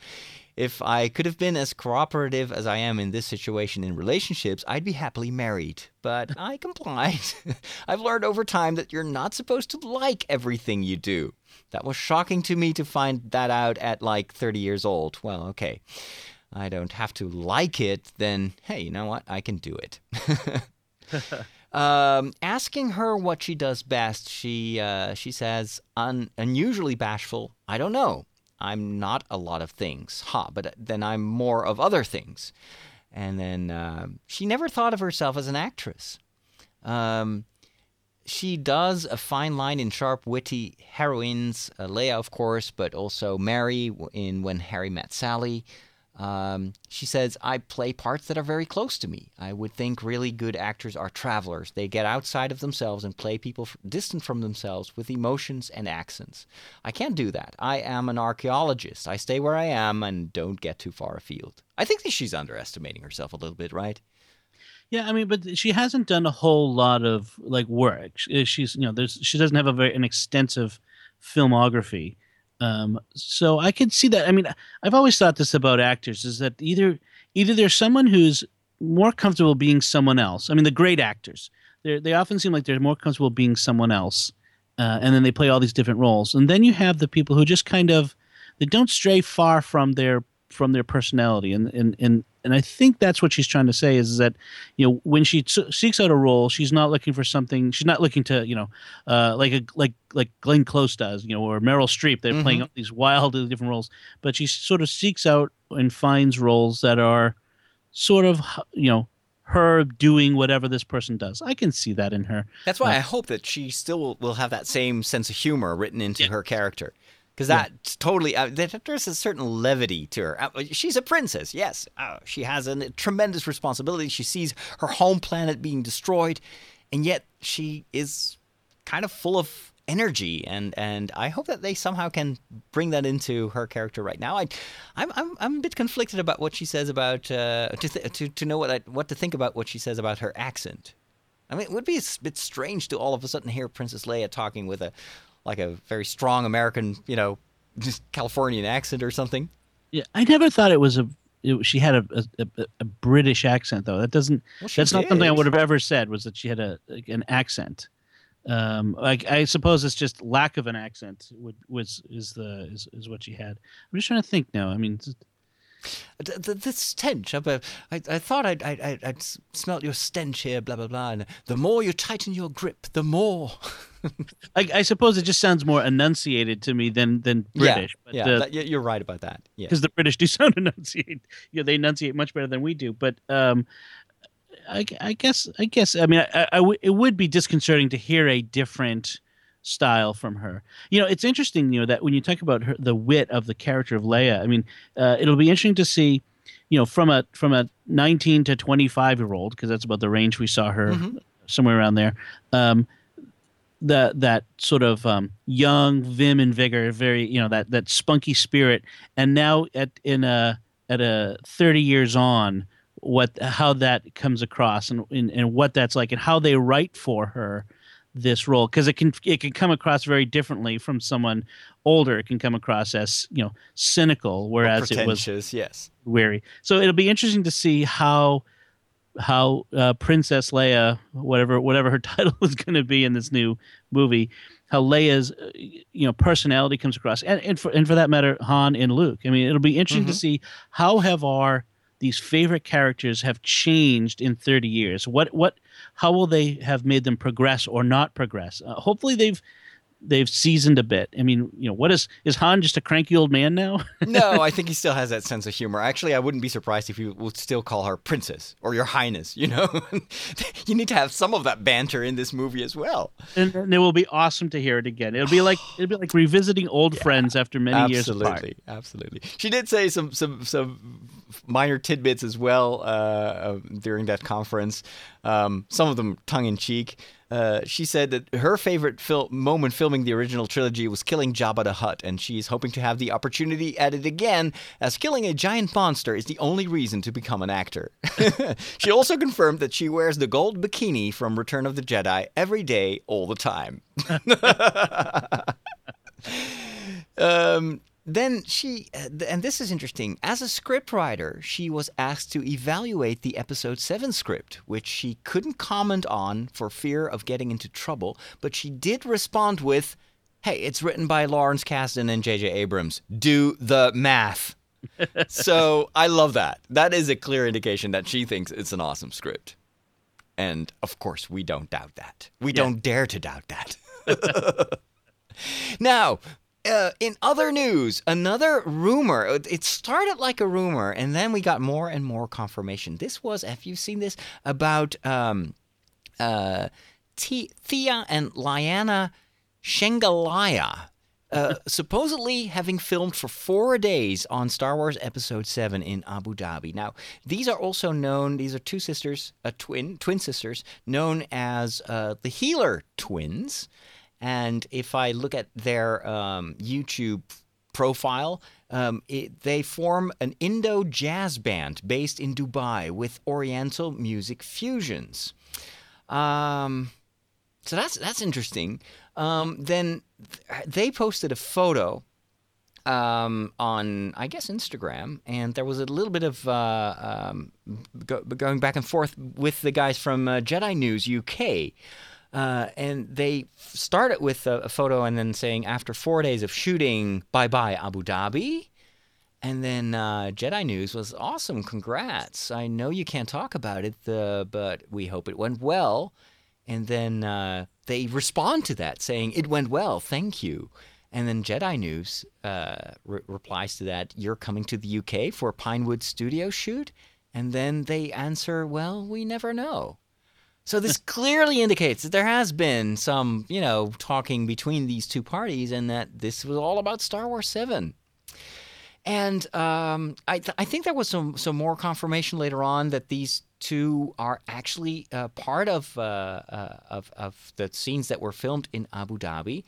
If I could have been as cooperative as I am in this situation in relationships, I'd be happily married. But I complied. I've learned over time that you're not supposed to like everything you do. That was shocking to me to find that out at like 30 years old. Well, okay. I don't have to like it, then hey, you know what? I can do it. um, asking her what she does best, she uh, she says, un- unusually bashful. I don't know. I'm not a lot of things, ha, but then I'm more of other things. And then uh, she never thought of herself as an actress. Um, she does a fine line in sharp, witty heroines, uh, Leia, of course, but also Mary in When Harry Met Sally. Um, she says, I play parts that are very close to me. I would think really good actors are travelers. They get outside of themselves and play people distant from themselves with emotions and accents. I can't do that. I am an archaeologist. I stay where I am and don't get too far afield. I think that she's underestimating herself a little bit, right? Yeah, I mean, but she hasn't done a whole lot of like work. She's, you know, there's she doesn't have a very an extensive filmography. Um, so I could see that. I mean, I've always thought this about actors is that either either there's someone who's more comfortable being someone else. I mean, the great actors, they they often seem like they're more comfortable being someone else, uh, and then they play all these different roles. And then you have the people who just kind of they don't stray far from their from their personality and and and and I think that's what she's trying to say is that you know when she seeks out a role she's not looking for something she's not looking to you know uh, like a like like Glenn Close does you know or Meryl Streep they're mm-hmm. playing these wildly different roles but she sort of seeks out and finds roles that are sort of you know her doing whatever this person does. I can see that in her. That's why uh, I hope that she still will have that same sense of humor written into yeah. her character because that yeah. totally uh, there's a certain levity to her. Uh, she's a princess, yes. Uh, she has a tremendous responsibility. She sees her home planet being destroyed, and yet she is kind of full of energy and and I hope that they somehow can bring that into her character right now. I I'm I'm, I'm a bit conflicted about what she says about uh, to th- to to know what I, what to think about what she says about her accent. I mean, it would be a bit strange to all of a sudden hear Princess Leia talking with a like a very strong American, you know, just Californian accent or something. Yeah, I never thought it was a. It, she had a, a, a, British accent though. That doesn't. Well, that's did. not something I would have ever said. Was that she had a an accent? Um, like I suppose it's just lack of an accent would was is the is, is what she had. I'm just trying to think now. I mean, the stench. I, I, I thought I'd, I'd, I'd smelt your stench here, blah, blah, blah. And the more you tighten your grip, the more. I, I, suppose it just sounds more enunciated to me than, than British. Yeah, yeah that, you're right about that. Yeah. Because the British do sound enunciate. Yeah, they enunciate much better than we do. But um, I, I guess, I guess, I mean, I, I w- it would be disconcerting to hear a different style from her. You know, it's interesting, you know, that when you talk about her, the wit of the character of Leia, I mean, uh, it'll be interesting to see, you know, from a from a 19 to 25 year old, because that's about the range we saw her mm-hmm. somewhere around there. Um, that that sort of um, young vim and vigor, very you know that that spunky spirit, and now at in a at a 30 years on, what how that comes across and, and and what that's like, and how they write for her this role because it can it can come across very differently from someone older. It can come across as you know cynical, whereas it was yes weary. So it'll be interesting to see how how uh, Princess Leia, whatever whatever her title is going to be in this new movie, how Leia's uh, you know personality comes across, and and for, and for that matter, Han and Luke. I mean, it'll be interesting mm-hmm. to see how have our these favorite characters have changed in 30 years what what how will they have made them progress or not progress uh, hopefully they've they've seasoned a bit. I mean, you know, what is is Han just a cranky old man now? no, I think he still has that sense of humor. Actually, I wouldn't be surprised if you would still call her princess or your highness. You know, you need to have some of that banter in this movie as well. And, and it will be awesome to hear it again. It'll be like it'll be like revisiting old yeah, friends after many years apart. Absolutely, absolutely. She did say some some some minor tidbits as well uh, uh, during that conference. Um, some of them tongue in cheek. Uh, she said that her favorite fil- moment filming the original trilogy was killing Jabba the Hutt, and she's hoping to have the opportunity at it again, as killing a giant monster is the only reason to become an actor. she also confirmed that she wears the gold bikini from Return of the Jedi every day, all the time. um, then she, uh, and this is interesting, as a scriptwriter, she was asked to evaluate the episode 7 script, which she couldn't comment on for fear of getting into trouble, but she did respond with, Hey, it's written by Lawrence Kasdan and J.J. Abrams. Do the math. so I love that. That is a clear indication that she thinks it's an awesome script. And of course, we don't doubt that. We yeah. don't dare to doubt that. now, uh, in other news, another rumor. It started like a rumor, and then we got more and more confirmation. This was, have you seen this? About um, uh, T- Thea and Liana Shengalaya. Uh, supposedly having filmed for four days on Star Wars Episode 7 in Abu Dhabi. Now, these are also known, these are two sisters, a twin, twin sisters, known as uh, the Healer twins. And if I look at their um, YouTube profile, um, it, they form an Indo jazz band based in Dubai with Oriental music fusions. Um, so that's that's interesting. Um, then they posted a photo um, on, I guess, Instagram, and there was a little bit of uh, um, go, going back and forth with the guys from uh, Jedi News UK. Uh, and they started with a, a, photo and then saying, after four days of shooting, bye bye Abu Dhabi. And then uh, Jedi News was awesome. Congrats. I know you can't talk about it, but we hope it went well. And then uh, they respond to that saying, it went well. Thank you. And then Jedi News uh, re- replies to that, you're coming to the UK for a Pinewood studio shoot? And then they answer, well, we never know. So this clearly indicates that there has been some, you know, talking between these two parties, and that this was all about Star Wars Seven. And um, I, th- I think there was some some more confirmation later on that these two are actually uh, part of, uh, uh, of of the scenes that were filmed in Abu Dhabi.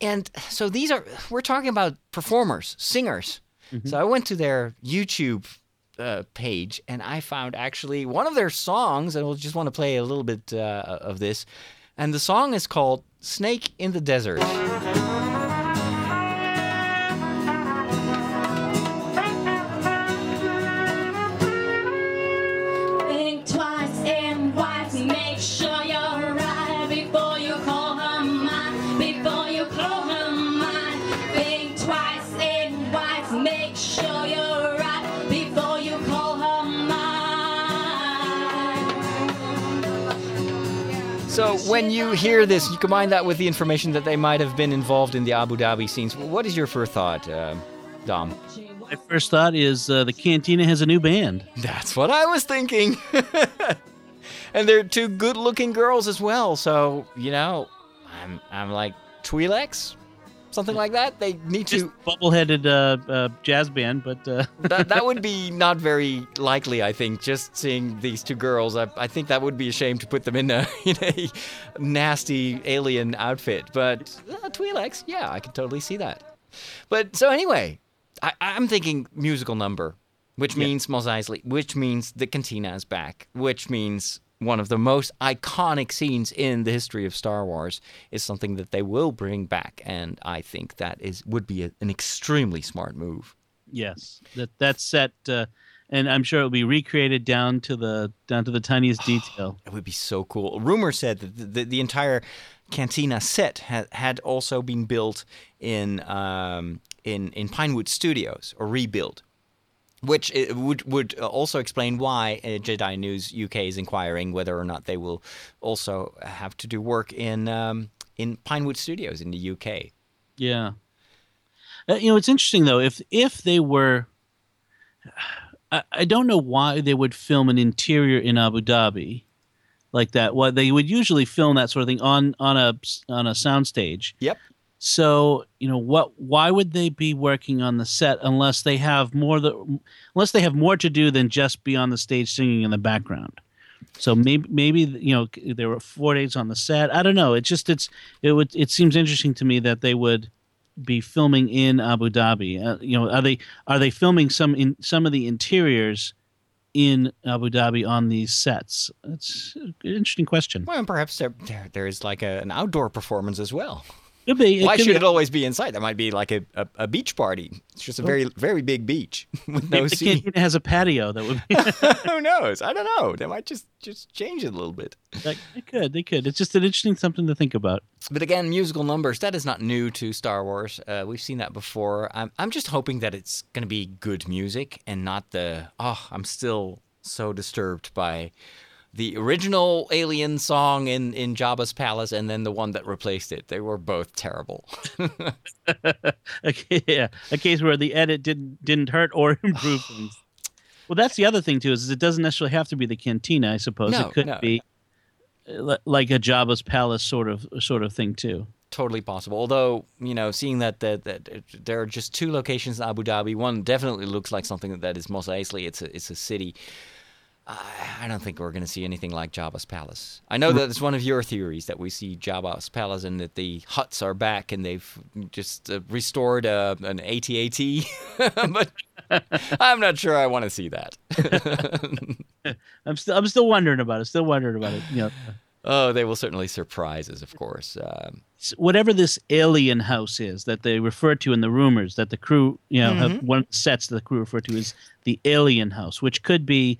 And so these are we're talking about performers, singers. Mm-hmm. So I went to their YouTube uh, page, and I found actually one of their songs, and we'll just want to play a little bit uh, of this. And the song is called Snake in the Desert. When you hear this, you combine that with the information that they might have been involved in the Abu Dhabi scenes. What is your first thought, uh, Dom? My first thought is uh, the Cantina has a new band. That's what I was thinking. and they're two good-looking girls as well. So you know, I'm I'm like Twi'leks something like that. They need Just to bubble-headed uh, uh, jazz band, but uh... that that would be not very likely. I think just seeing these two girls, I, I think that would be a shame to put them in a in a nasty alien outfit. But uh, Twi'leks, yeah, I can totally see that. But so anyway, I, I'm thinking musical number, which means Mos Eisley, which means the Cantina is back, which means one of the most iconic scenes in the history of Star Wars is something that they will bring back, and I think that is would be a, an extremely smart move. Yes, that that's set, uh, and I'm sure it'll be recreated down to the down to the tiniest detail. it would be so cool. Rumor said that the, the, the entire Cantina set had had also been built in um, in in Pinewood Studios or rebuilt which would would also explain why uh, Jedi News UK is inquiring whether or not they will also have to do work in um, in Pinewood Studios in the UK. Yeah, uh, you know it's interesting though if if they were, I, I don't know why they would film an interior in Abu Dhabi like that. What they would usually film that sort of thing on on a on a soundstage. Yep. So you know what? Why would they be working on the set unless they have more the unless they have more to do than just be on the stage singing in the background? So maybe maybe you know there were four days on the set. I don't know. It just it's it would it seems interesting to me that they would be filming in Abu Dhabi. Uh, you know, are they are they filming some in some of the interiors in Abu Dhabi on these sets? It's an interesting question. Well, and perhaps there, there there is like a, an outdoor performance as well. Could be. It Why could should be- it always be inside? There might be like a, a, a beach party. It's just a very very big beach with no the sea. cantina has a patio that would be. Who knows? I don't know. They might just just change it a little bit. Like, they could, they could. It's just an interesting something to think about. But again, musical numbers, that is not new to Star Wars. Uh, we've seen that before. I'm, I'm just hoping that it's going to be good music and not the, oh, I'm still so disturbed by the original Alien song in, in Jabba's palace and then the one that replaced it. They were both terrible. Okay, yeah, a case where the edit didn't didn't hurt or improve things. Well, that's the other thing too is it doesn't necessarily have to be the cantina. I suppose No, it could no. be uh, like a Jabba's palace sort of sort of thing too. totally possible. Although, you know, seeing that, that, that there are just two locations in Abu Dhabi, one definitely looks like something that is Mos Eisley. It's a, it's a city. I, don't think we're going to see anything like Jabba's palace. I know that it's one of your theories that we see Jabba's palace and that the Hutts are back and they've just uh, restored uh, an AT-AT, but I'm not sure I want to see that. I'm still I'm still wondering about it. Still wondering about it. You know, oh, they will certainly surprise us, of course. Um, s- whatever this alien house is that they refer to in the rumors that the crew, you know, have one of the sets that the crew refer to is the alien house, which could be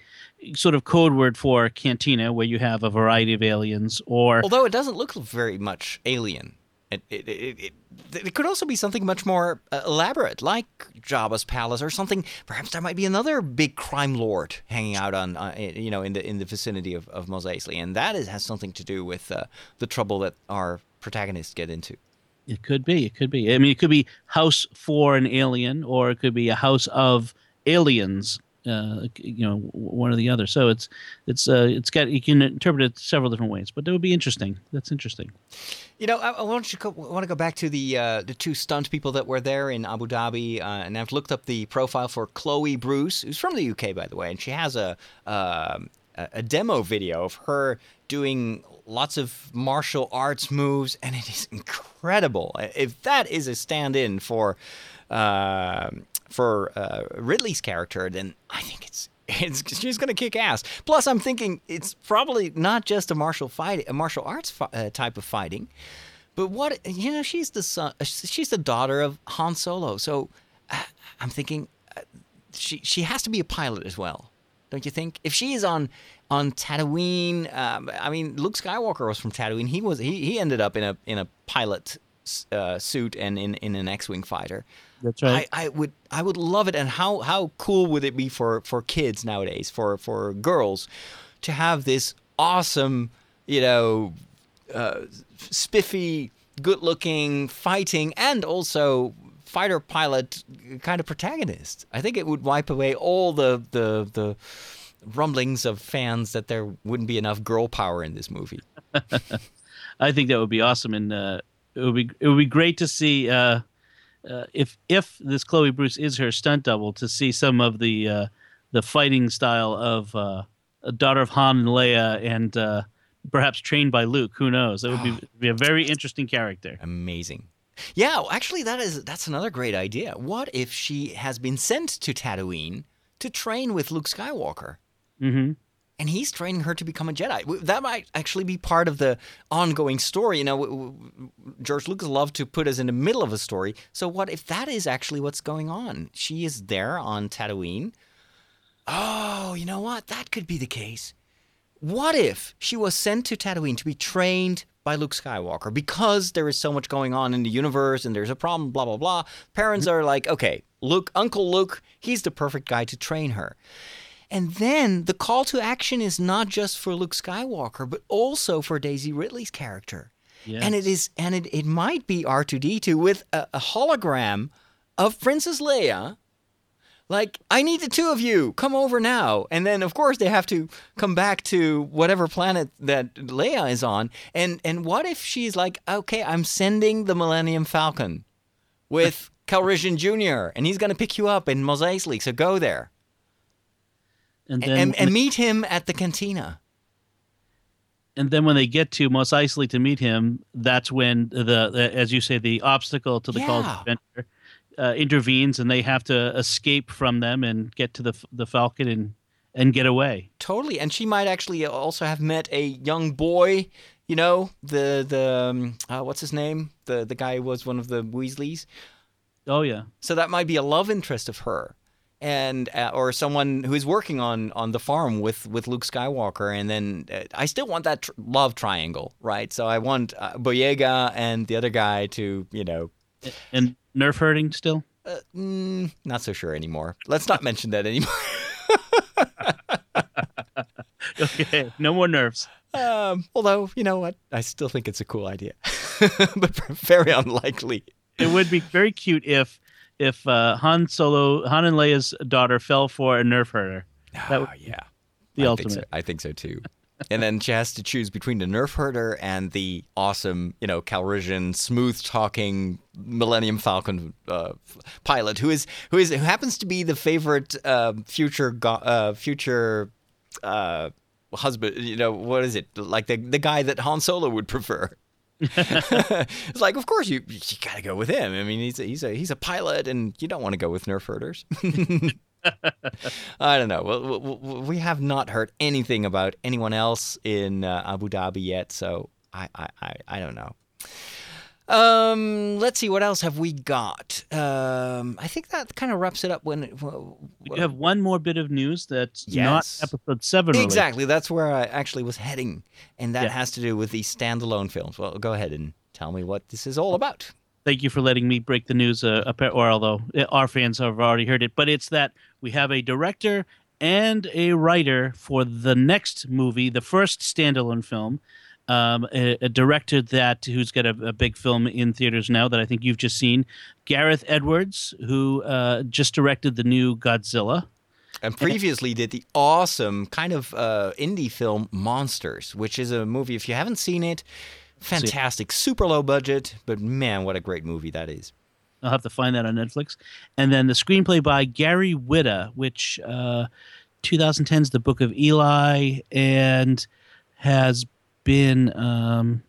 sort of code word for cantina, where you have a variety of aliens, or Although it doesn't look very much alien. It, it, it, it, could also be something much more uh, elaborate, like Jabba's palace or something. Perhaps there might be another big crime lord hanging out on, uh, you know, in the in the vicinity of, of Mos Eisley, and that is, has something to do with uh, the trouble that our protagonists get into. It could be. It could be. I mean, it could be house for an alien, or it could be a house of aliens. Uh, you know, one or the other. So it's it's uh, it's got you can interpret it several different ways, but it would be interesting. That's interesting. You know, I, I want to go, want to go back to the uh, the two stunt people that were there in Abu Dhabi, uh, and I've looked up the profile for Chloe Bruce, who's from the UK, by the way, and she has a um a, a demo video of her doing lots of martial arts moves, and it is incredible. If that is a stand-in for uh, for uh, Ridley's character, then I think it's it's, she's going to kick ass. Plus, I'm thinking it's probably not just a martial fight, a martial arts fi- uh, type of fighting, but what you know, she's the son, uh, she's the daughter of Han Solo. So uh, I'm thinking uh, she she has to be a pilot as well, don't you think? If she is on on Tatooine, um, I mean, Luke Skywalker was from Tatooine. He was he, he ended up in a in a pilot uh, suit and in, in an X-wing fighter. That's right. I, I would I would love it. And how, how cool would it be for, for kids nowadays, for, for girls, to have this awesome, you know, uh, spiffy, good-looking, fighting, and also fighter pilot kind of protagonist. I think it would wipe away all the the the rumblings of fans that there wouldn't be enough girl power in this movie. I think that would be awesome, and uh, it would be it would be great to see uh, uh, if if this Chloe Bruce is her stunt double to see some of the uh, the fighting style of uh, a daughter of Han and Leia, and uh, perhaps trained by Luke. Who knows? That would be, be a very interesting character. Amazing. Yeah, actually, that is that's another great idea. What if she has been sent to Tatooine to train with Luke Skywalker? hmm and he's training her to become a Jedi. That might actually be part of the ongoing story. You know, George Lucas loved to put us in the middle of a story. So what if that is actually what's going on? She is there on Tatooine. Oh, you know what? That could be the case. What if she was sent to Tatooine to be trained by Luke Skywalker because there is so much going on in the universe and there's a problem, blah, blah, blah. Parents mm-hmm. are like, okay, Luke, Uncle Luke, he's the perfect guy to train her. And then the call to action is not just for Luke Skywalker, but also for Daisy Ridley's character. And it is, and it, it might be R2D2 with a, a hologram of Princess Leia Like, I need the two of you. Come over now. And then, of course, they have to come back to whatever planet that Leia is on. And and what if she's like, okay, I'm sending the Millennium Falcon with Calrissian Jr. and he's going to pick you up in Mos Eisley. So go there And and, then and, and meet him at the cantina. and then when they get to Mos Eisley to meet him, that's when the, the as you say, the obstacle to the call to adventure uh, intervenes, and they have to escape from them and get to the the Falcon and and get away. Totally, and she might actually also have met a young boy. You know, the the um, uh, what's his name? The the guy who was one of the Weasleys. Oh yeah, So that might be a love interest of her, and uh, or someone who is working on on the farm with with Luke Skywalker. And then uh, I still want that tr- love triangle, right? So I want uh, Boyega and the other guy to, you know, and nerf herding still. uh, mm, not so sure anymore. Let's not mention that anymore. Okay, no more nerfs. Um, although you know what, I still think it's a cool idea, but very unlikely. It would be very cute if if uh, Han Solo, Han and Leia's daughter fell for a nerf herder. That would Oh, yeah, the I ultimate. Think so. I think so too. and then she has to choose between the nerf herder and the awesome, you know, Calrissian, smooth-talking Millennium Falcon uh, pilot, who is who is who happens to be the favorite uh, future go- uh, future uh, husband. You know, what is it like the the guy that Han Solo would prefer? it's like, of course you you gotta go with him. I mean, he's a, he's a he's a pilot, and you don't want to go with nerf herders. I don't know. Well, we- we- have not heard anything about anyone else in uh, Abu Dhabi yet, so I, I, I don't know. Um, let's see what else have we got. Um, I think that kind of wraps it up. When We have one more bit of news that's Yes. not episode seven. related. exactly, that's where I actually was heading, and that Yeah. has to do with the standalone films. Well, go ahead and tell me what this is all about. Thank you for letting me break the news. Uh, or although uh, our fans have already heard it, but it's that we have a director and a writer for the next movie, the first standalone film. Um, a, a director that who's got a, a big film in theaters now that I think you've just seen, Gareth Edwards, who uh, just directed the new Godzilla. And previously did the awesome kind of uh, indie film Monsters, which is a movie. If you haven't seen it, fantastic, super low budget, but man, what a great movie that is. I'll have to find that on Netflix. And then the screenplay by Gary Whitta, which uh, 2010's The Book of Eli and has been. Um,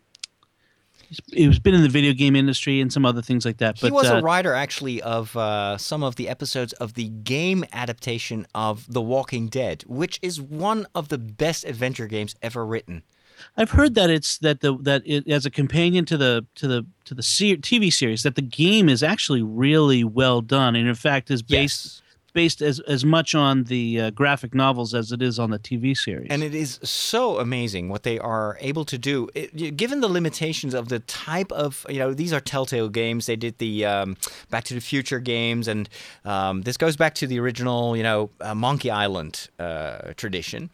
he's- he's been in the video game industry and some other things like that. But, He was uh, a writer, actually, of uh, some of the episodes of the game adaptation of The Walking Dead, which is one of the best adventure games ever written. I've heard that it's that the that it, as a companion to the to the to the se- TV series that the game is actually really well done and in fact is based Yes. Based as as much on the uh, graphic novels as it is on the TV series. And it is so amazing what they are able to do, it, given the limitations of the type of you know these are Telltale games. They did the um, Back to the Future games, and um, this goes back to the original you know uh, Monkey Island uh, tradition.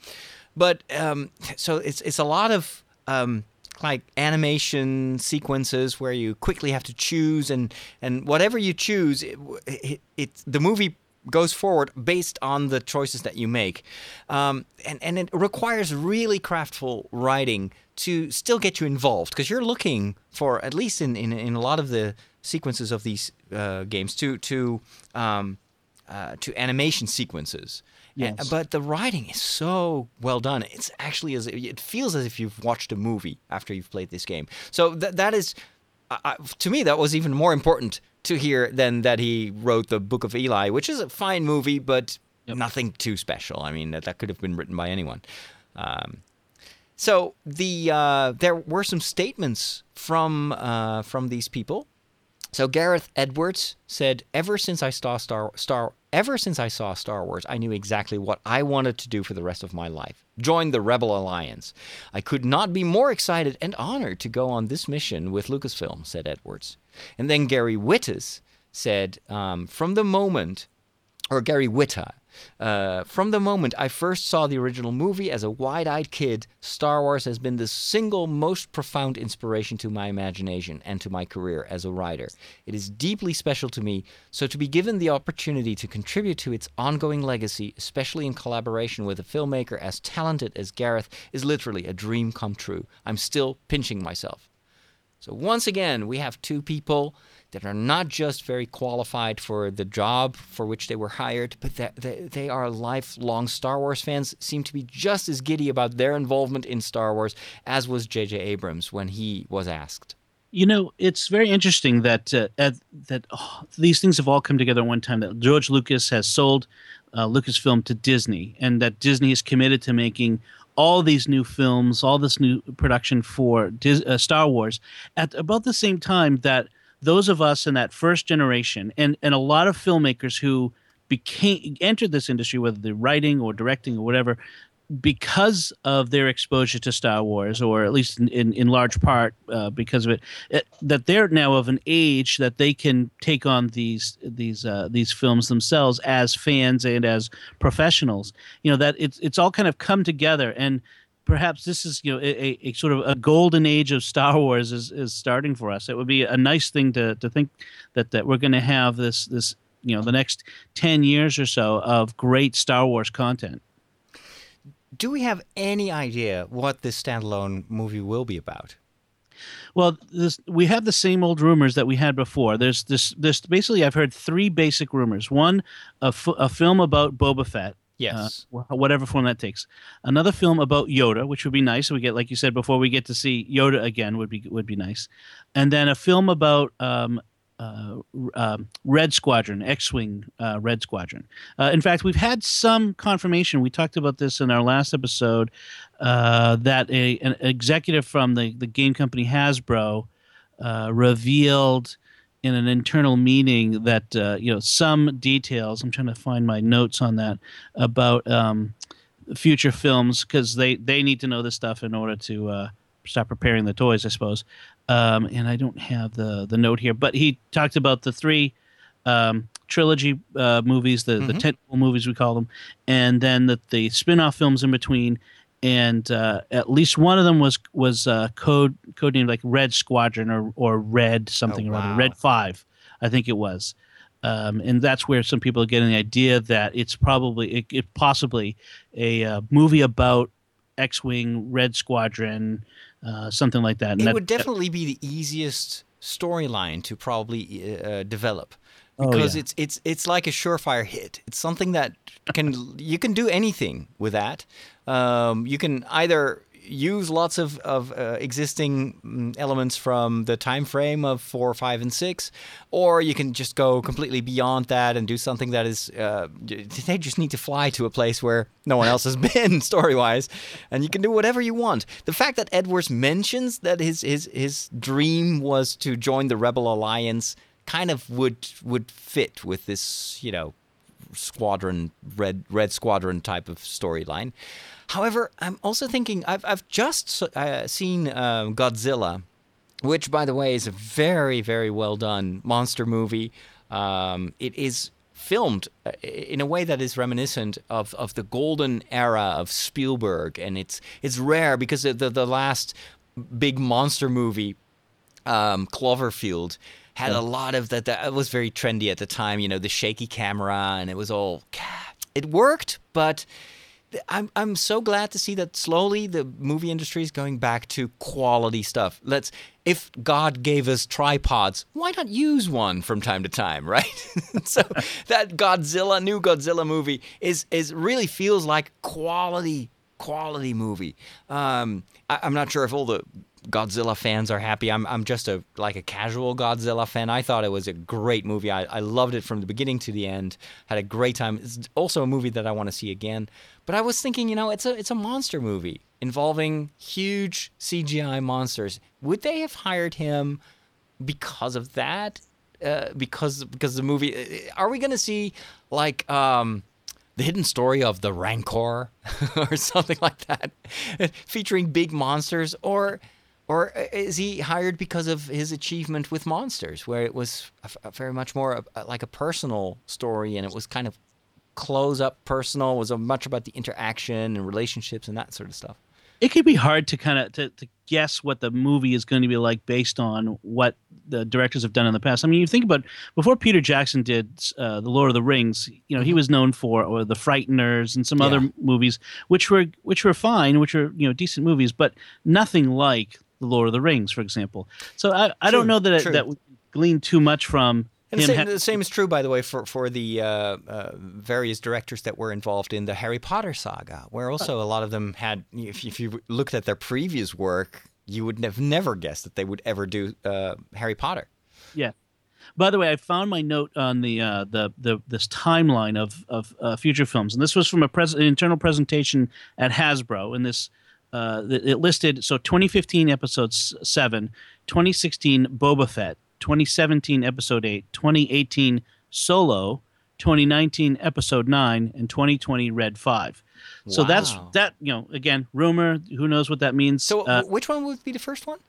But um, so it's it's a lot of um, like animation sequences where you quickly have to choose, and and whatever you choose, it, it, it the movie goes forward based on the choices that you make. Um, and, and it requires really craftful writing to still get you involved because you're looking for, at least in, in, in a lot of the sequences of these uh, games, to, to, um, uh, to animation sequences. And- Yes. but the writing is so well done. It's actually as it feels as if you've watched a movie after you've played this game. So th- that is, I, I, to me, that was even more important to hear than that he wrote the Book of Eli, which is a fine movie, but nothing too special. I mean, that, that could have been written by anyone. Um, so the uh, there were some statements from uh, from these people. So Gareth Edwards said, "Ever since I saw Star Star, ever since I saw Star Wars, I knew exactly what I wanted to do for the rest of my life: join the Rebel Alliance. I could not be more excited and honored to go on this mission with Lucasfilm," said Edwards. And then Gary Wittas said, um, "From the moment." or Gary Whitta Uh, from the moment I first saw the original movie as a wide eyed kid, Star Wars has been the single most profound inspiration to my imagination and to my career as a writer. It is deeply special to me, so to be given the opportunity to contribute to its ongoing legacy, especially in collaboration with a filmmaker as talented as Gareth, is literally a dream come true. I'm still pinching myself. So, once again, we have two people that are not just very qualified for the job for which they were hired, but that they, are lifelong Star Wars fans, seem to be just as giddy about their involvement in Star Wars as was J.J. Abrams when he was asked. You know, it's very interesting that uh, at, that oh, these things have all come together at one time. That George Lucas has sold uh, Lucasfilm to Disney, and that Disney is committed to making all these new films, all this new production for Dis- uh, Star Wars at about the same time that those of us in that first generation and and a lot of filmmakers who became entered this industry whether they're writing or directing or whatever because of their exposure to Star Wars, or at least in, in, in large part uh, because of it, it, that they're now of an age that they can take on these these uh, these films themselves as fans and as professionals. You know that it's it's all kind of come together, and perhaps this is you know a, a, sort of a golden age of Star Wars is, is starting for us. It would be a nice thing to to think that that we're going to have this this you know the next ten years or so of great Star Wars content. Do we have any idea what this standalone movie will be about? Well, this, we have the same old rumors that we had before. There's this, this basically, I've heard three basic rumors. One, a, f- a film about Boba Fett, Yes. Uh, whatever form that takes. Another film about Yoda, which would be nice. We get, like you said before, we get to see Yoda again. Would be would be nice. And then a film about um, uh, uh, Red Squadron, X-wing uh, Red Squadron. Uh, in fact, we've had some confirmation. We talked about this in our last episode uh, that a, an executive from the the game company Hasbro uh, revealed in an internal meeting that uh, you know some details. I'm trying to find my notes on that about um, future films because they they need to know this stuff in order to uh, start preparing the toys, I suppose. Um, and I don't have the the note here, but he talked about the three. Um, trilogy uh, movies, the mm-hmm. the tentpole movies we call them, and then the the spin-off films in between, and uh, at least one of them was was uh, code codenamed like Red Squadron or or Red something oh, or other. Red Five, I think it was. Um, and that's where some people are getting the idea that it's probably it, it possibly a uh, movie about X-wing, Red Squadron, uh, something like that. And it that, would definitely be the easiest storyline to probably uh, develop Oh, because yeah. it's it's it's like a surefire hit. It's something that can you can do anything with that. Um, you can either use lots of of uh, existing mm, elements from the time frame of four, five, and six, or you can just go completely beyond that and do something that is. Uh, they just need to fly to a place where no one else has been story wise, and you can do whatever you want. The fact that Edwards mentions that his his his dream was to join the Rebel Alliance kind of would would fit with this, you know, squadron red red squadron type of storyline. However, I'm also thinking I've I've just uh, seen um, Godzilla, which by the way is a very very well done monster movie. Um, it is filmed uh, in a way that is reminiscent of, of the golden era of Spielberg, and it's it's rare because the the, the last big monster movie, um, Cloverfield, had a lot of that. That was very trendy at the time. You know, the shaky camera, and it was all. It worked, but I'm I'm so glad to see that slowly the movie industry is going back to quality stuff. Let's if God gave us tripods, why not use one from time to time, right? so that Godzilla new Godzilla movie is is really feels like quality quality movie. Um, I, I'm not sure if all the Godzilla fans are happy. I'm I'm just a like a casual Godzilla fan. I thought it was a great movie. I, I loved it from the beginning to the end. Had a great time. It's also a movie that I want to see again. But I was thinking, you know, it's a it's a monster movie involving huge CGI monsters. Would they have hired him because of that? Uh, because because the movie are we going to see like um the hidden story of the Rancor or something like that featuring big monsters or or uh, is he hired because of his achievement with monsters where it was a, a very much more a, uh, like a personal story and it was kind of close up, personal. Was much about the interaction and relationships and that sort of stuff. it could be hard to kind of to, to guess what the movie is going to be like based on what the directors have done in the past. I mean, you think about before Peter Jackson did uh, the Lord of the Rings, you know, he mm-hmm. was known for or the Frighteners and some other movies, which were which were fine, which were you know decent movies, but nothing like the Lord of the Rings, for example. So I, I True, don't know that it, that we glean too much from And same, ha- the same is true, by the way, for for the uh, uh, various directors that were involved in the Harry Potter saga, where also a lot of them had. If, if you looked at their previous work, you would have never guessed that they would ever do uh, Harry Potter. Yeah. By the way, I found my note on the uh, the the this timeline of of uh, future films, and this was from a pres- an internal presentation at Hasbro. And this uh, th- it listed so 2015 episode s- seven, 2016 Boba Fett, 2017 episode eight, 2018 Solo, 2019 episode nine, and 2020 Red Five. So that's that. You know, again, rumor. Who knows what that means? So, uh, which one would be the first one?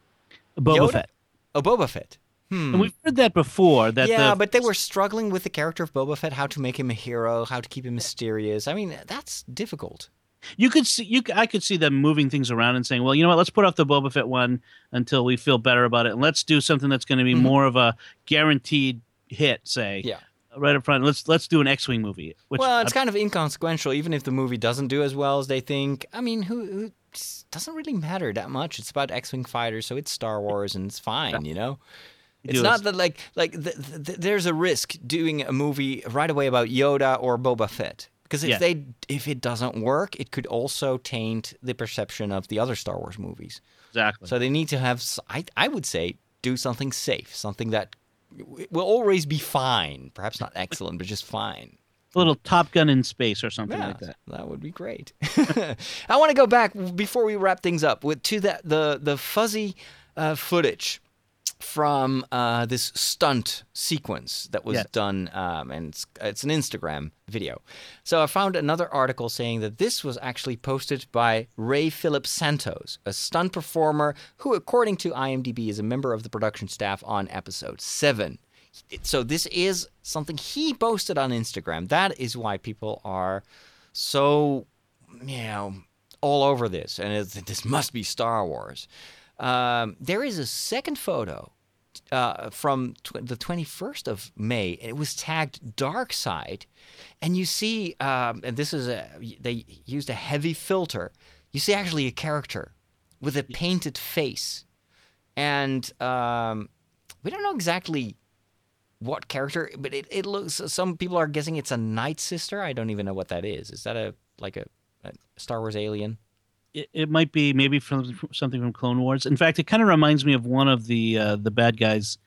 Boba Yoda? Fett. Oh, Boba Fett. Hmm. And we've heard that before. That yeah, the, but they were struggling with the character of Boba Fett, how to make him a hero, how to keep him mysterious. I mean, that's difficult. You could see you. I could see them moving things around and saying, "Well, you know what? Let's put off the Boba Fett one until we feel better about it, and let's do something that's going to be more of a guaranteed hit." Say, Mm-hmm. Yeah. right up front. Let's let's do an X-wing movie. Which well, it's I- kind of inconsequential, even if the movie doesn't do as well as they think. I mean, who, who doesn't really matter that much. It's about X-wing fighters, so it's Star Wars, and it's fine, you know. It's not that like like th- th- th- there's a risk doing a movie right away about Yoda or Boba Fett because if Yeah. they if it doesn't work, it could also taint the perception of the other Star Wars movies. exactly. So they need to have, I I would say, do something safe, something that will always be fine. Perhaps not excellent, but just fine. a little Top Gun in space or something Yeah, like that. that. would be great. I want to go back before we wrap things up with to that the the fuzzy uh, footage from uh, this stunt sequence that was Yeah. done, um, and it's, it's an Instagram video. So I found another article saying that this was actually posted by Ray Philip Santos, a stunt performer who, according to IMDb, is a member of the production staff on episode seven. So this is something he posted on Instagram. That is why people are so, you know, all over this, and this must be Star Wars. Um, there is a second photo uh, from tw- the 21st of May. It was tagged Dark Side, and you see, um, and this is a they used a heavy filter. You see actually a character with a painted face, and um, we don't know exactly what character, but it, it looks. Some people are guessing it's a Night Sister. I don't even know what that is. Is that a like a, a Star Wars alien? It, it might be maybe from something from Clone Wars. In fact, it kind of reminds me of one of the uh, the bad guys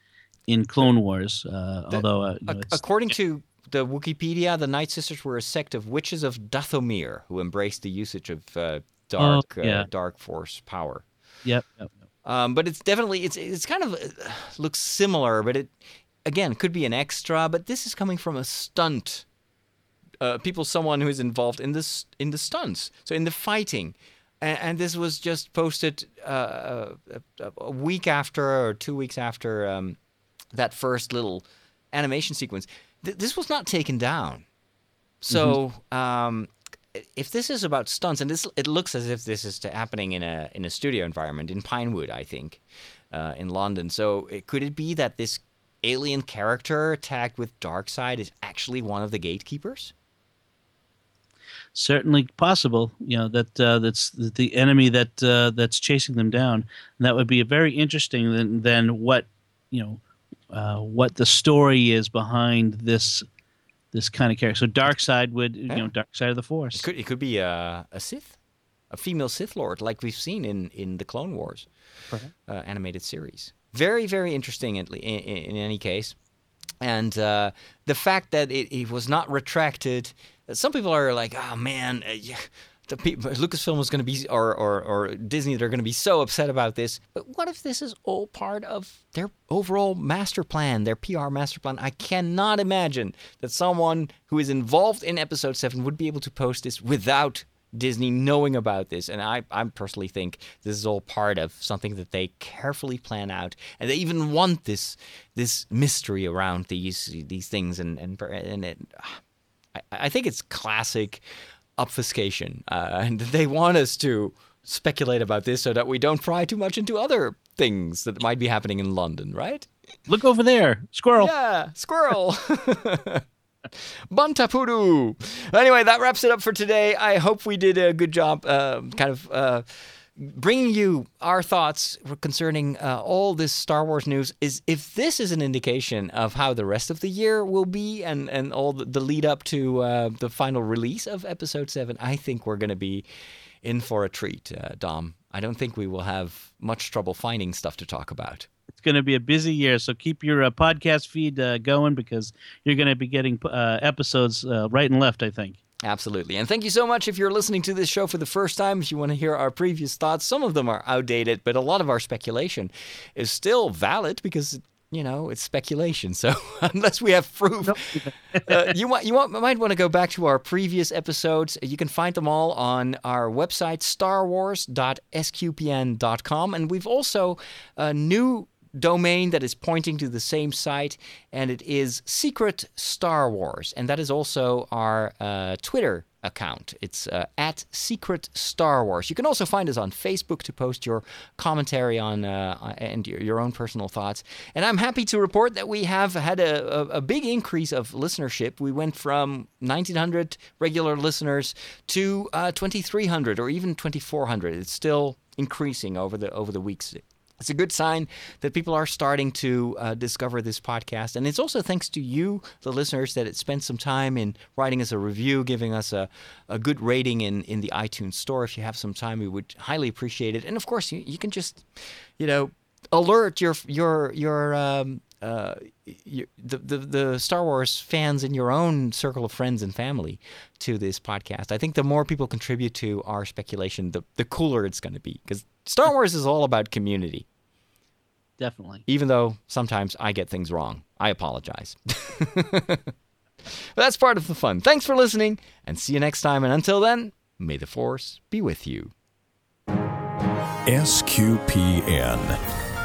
in Clone Wars. Uh, although, uh, you know, According to the Wikipedia, the Night Sisters were a sect of witches of Dathomir who embraced the usage of uh, dark, Oh, yeah. uh, dark force power. yep, yep, yep. Um, but it's definitely it's it's kind of uh, looks similar, but it again could be an extra. But this is coming from a stunt. Uh, people, someone who is involved in this in the stunts, so in the fighting, and, and this was just posted uh, a, a week after or two weeks after um, that first little animation sequence. Th- this was not taken down. So um, if this is about stunts, and this it looks as if this is to happening in a in a studio environment in Pinewood, I think, uh, in London. So it, could it be that this alien character tagged with dark side is actually one of the gatekeepers? Certainly possible. You know that uh, that's the enemy that uh, that's chasing them down. And that would be a very interesting than than what you know uh, what the story is behind this this kind of character. So dark side would you know dark side of the It force. could it could be a, a Sith, a female Sith Lord, like we've seen in in the Clone Wars uh, animated series. Very very interesting in, in, in any case, and uh, the fact that it, it was not retracted. Some people are like, oh man. Uh, yeah. The people, Lucasfilm is going to be, or, or, or Disney, they're going to be so upset about this. But what if this is all part of their overall master plan, their PR master plan? I cannot imagine that someone who is involved in Episode 7 would be able to post this without Disney knowing about this. And I, I personally think this is all part of something that they carefully plan out. And they even want this this mystery around these these things. And, and, and it, I, I think it's classic obfuscation, uh, and they want us to speculate about this so that we don't pry too much into other things that might be happening in London, right? Look over there, squirrel. Yeah, squirrel. Bantha poodoo. Anyway, that wraps it up for today. I hope we did a good job, uh, kind of. Uh, bringing you our thoughts concerning uh, all this Star Wars news is if this is an indication of how the rest of the year will be and, and all the, the lead up to uh, the final release of Episode 7, I think we're going to be in for a treat, uh, Dom. I don't think we will have much trouble finding stuff to talk about. It's going to be a busy year, so keep your uh, podcast feed uh, going because you're going to be getting uh, episodes right and left, I think. Absolutely. And thank you so much if you're listening to this show for the first time. If you want to hear our previous thoughts, some of them are outdated, but a lot of our speculation is still valid because you know, it's speculation. So unless we have proof, uh, you might you want, might want to go back to our previous episodes. You can find them all on our website, starwars.sqpn.com, and we've also a new domain that is pointing to the same site, and it is Secret Star Wars, and that is also our uh, Twitter account. It's uh, at Secret Star Wars. You can also find us on Facebook to post your commentary on uh, and your, your, own personal thoughts. And I'm happy to report that we have had a, a, a big increase of listenership. We went from 1,900 regular listeners to uh, 2,300 or even 2,400. It's still increasing over the over the weeks it's a good sign that people are starting to uh, discover this podcast. And it's also thanks to you, the listeners, that it spent some time in writing us a review, giving us a, a good rating in, in the iTunes store. If you have some time, we would highly appreciate it. And of course, you, you can just, you know, alert your your your um, uh, the, the the Star Wars fans in your own circle of friends and family to this podcast. I think the more people contribute to our speculation, the the cooler it's going to be because Star Wars is all about community. Definitely. Even though sometimes I get things wrong, I apologize. but that's part of the fun. Thanks for listening, and see you next time. And until then, may the Force be with you. SQPN,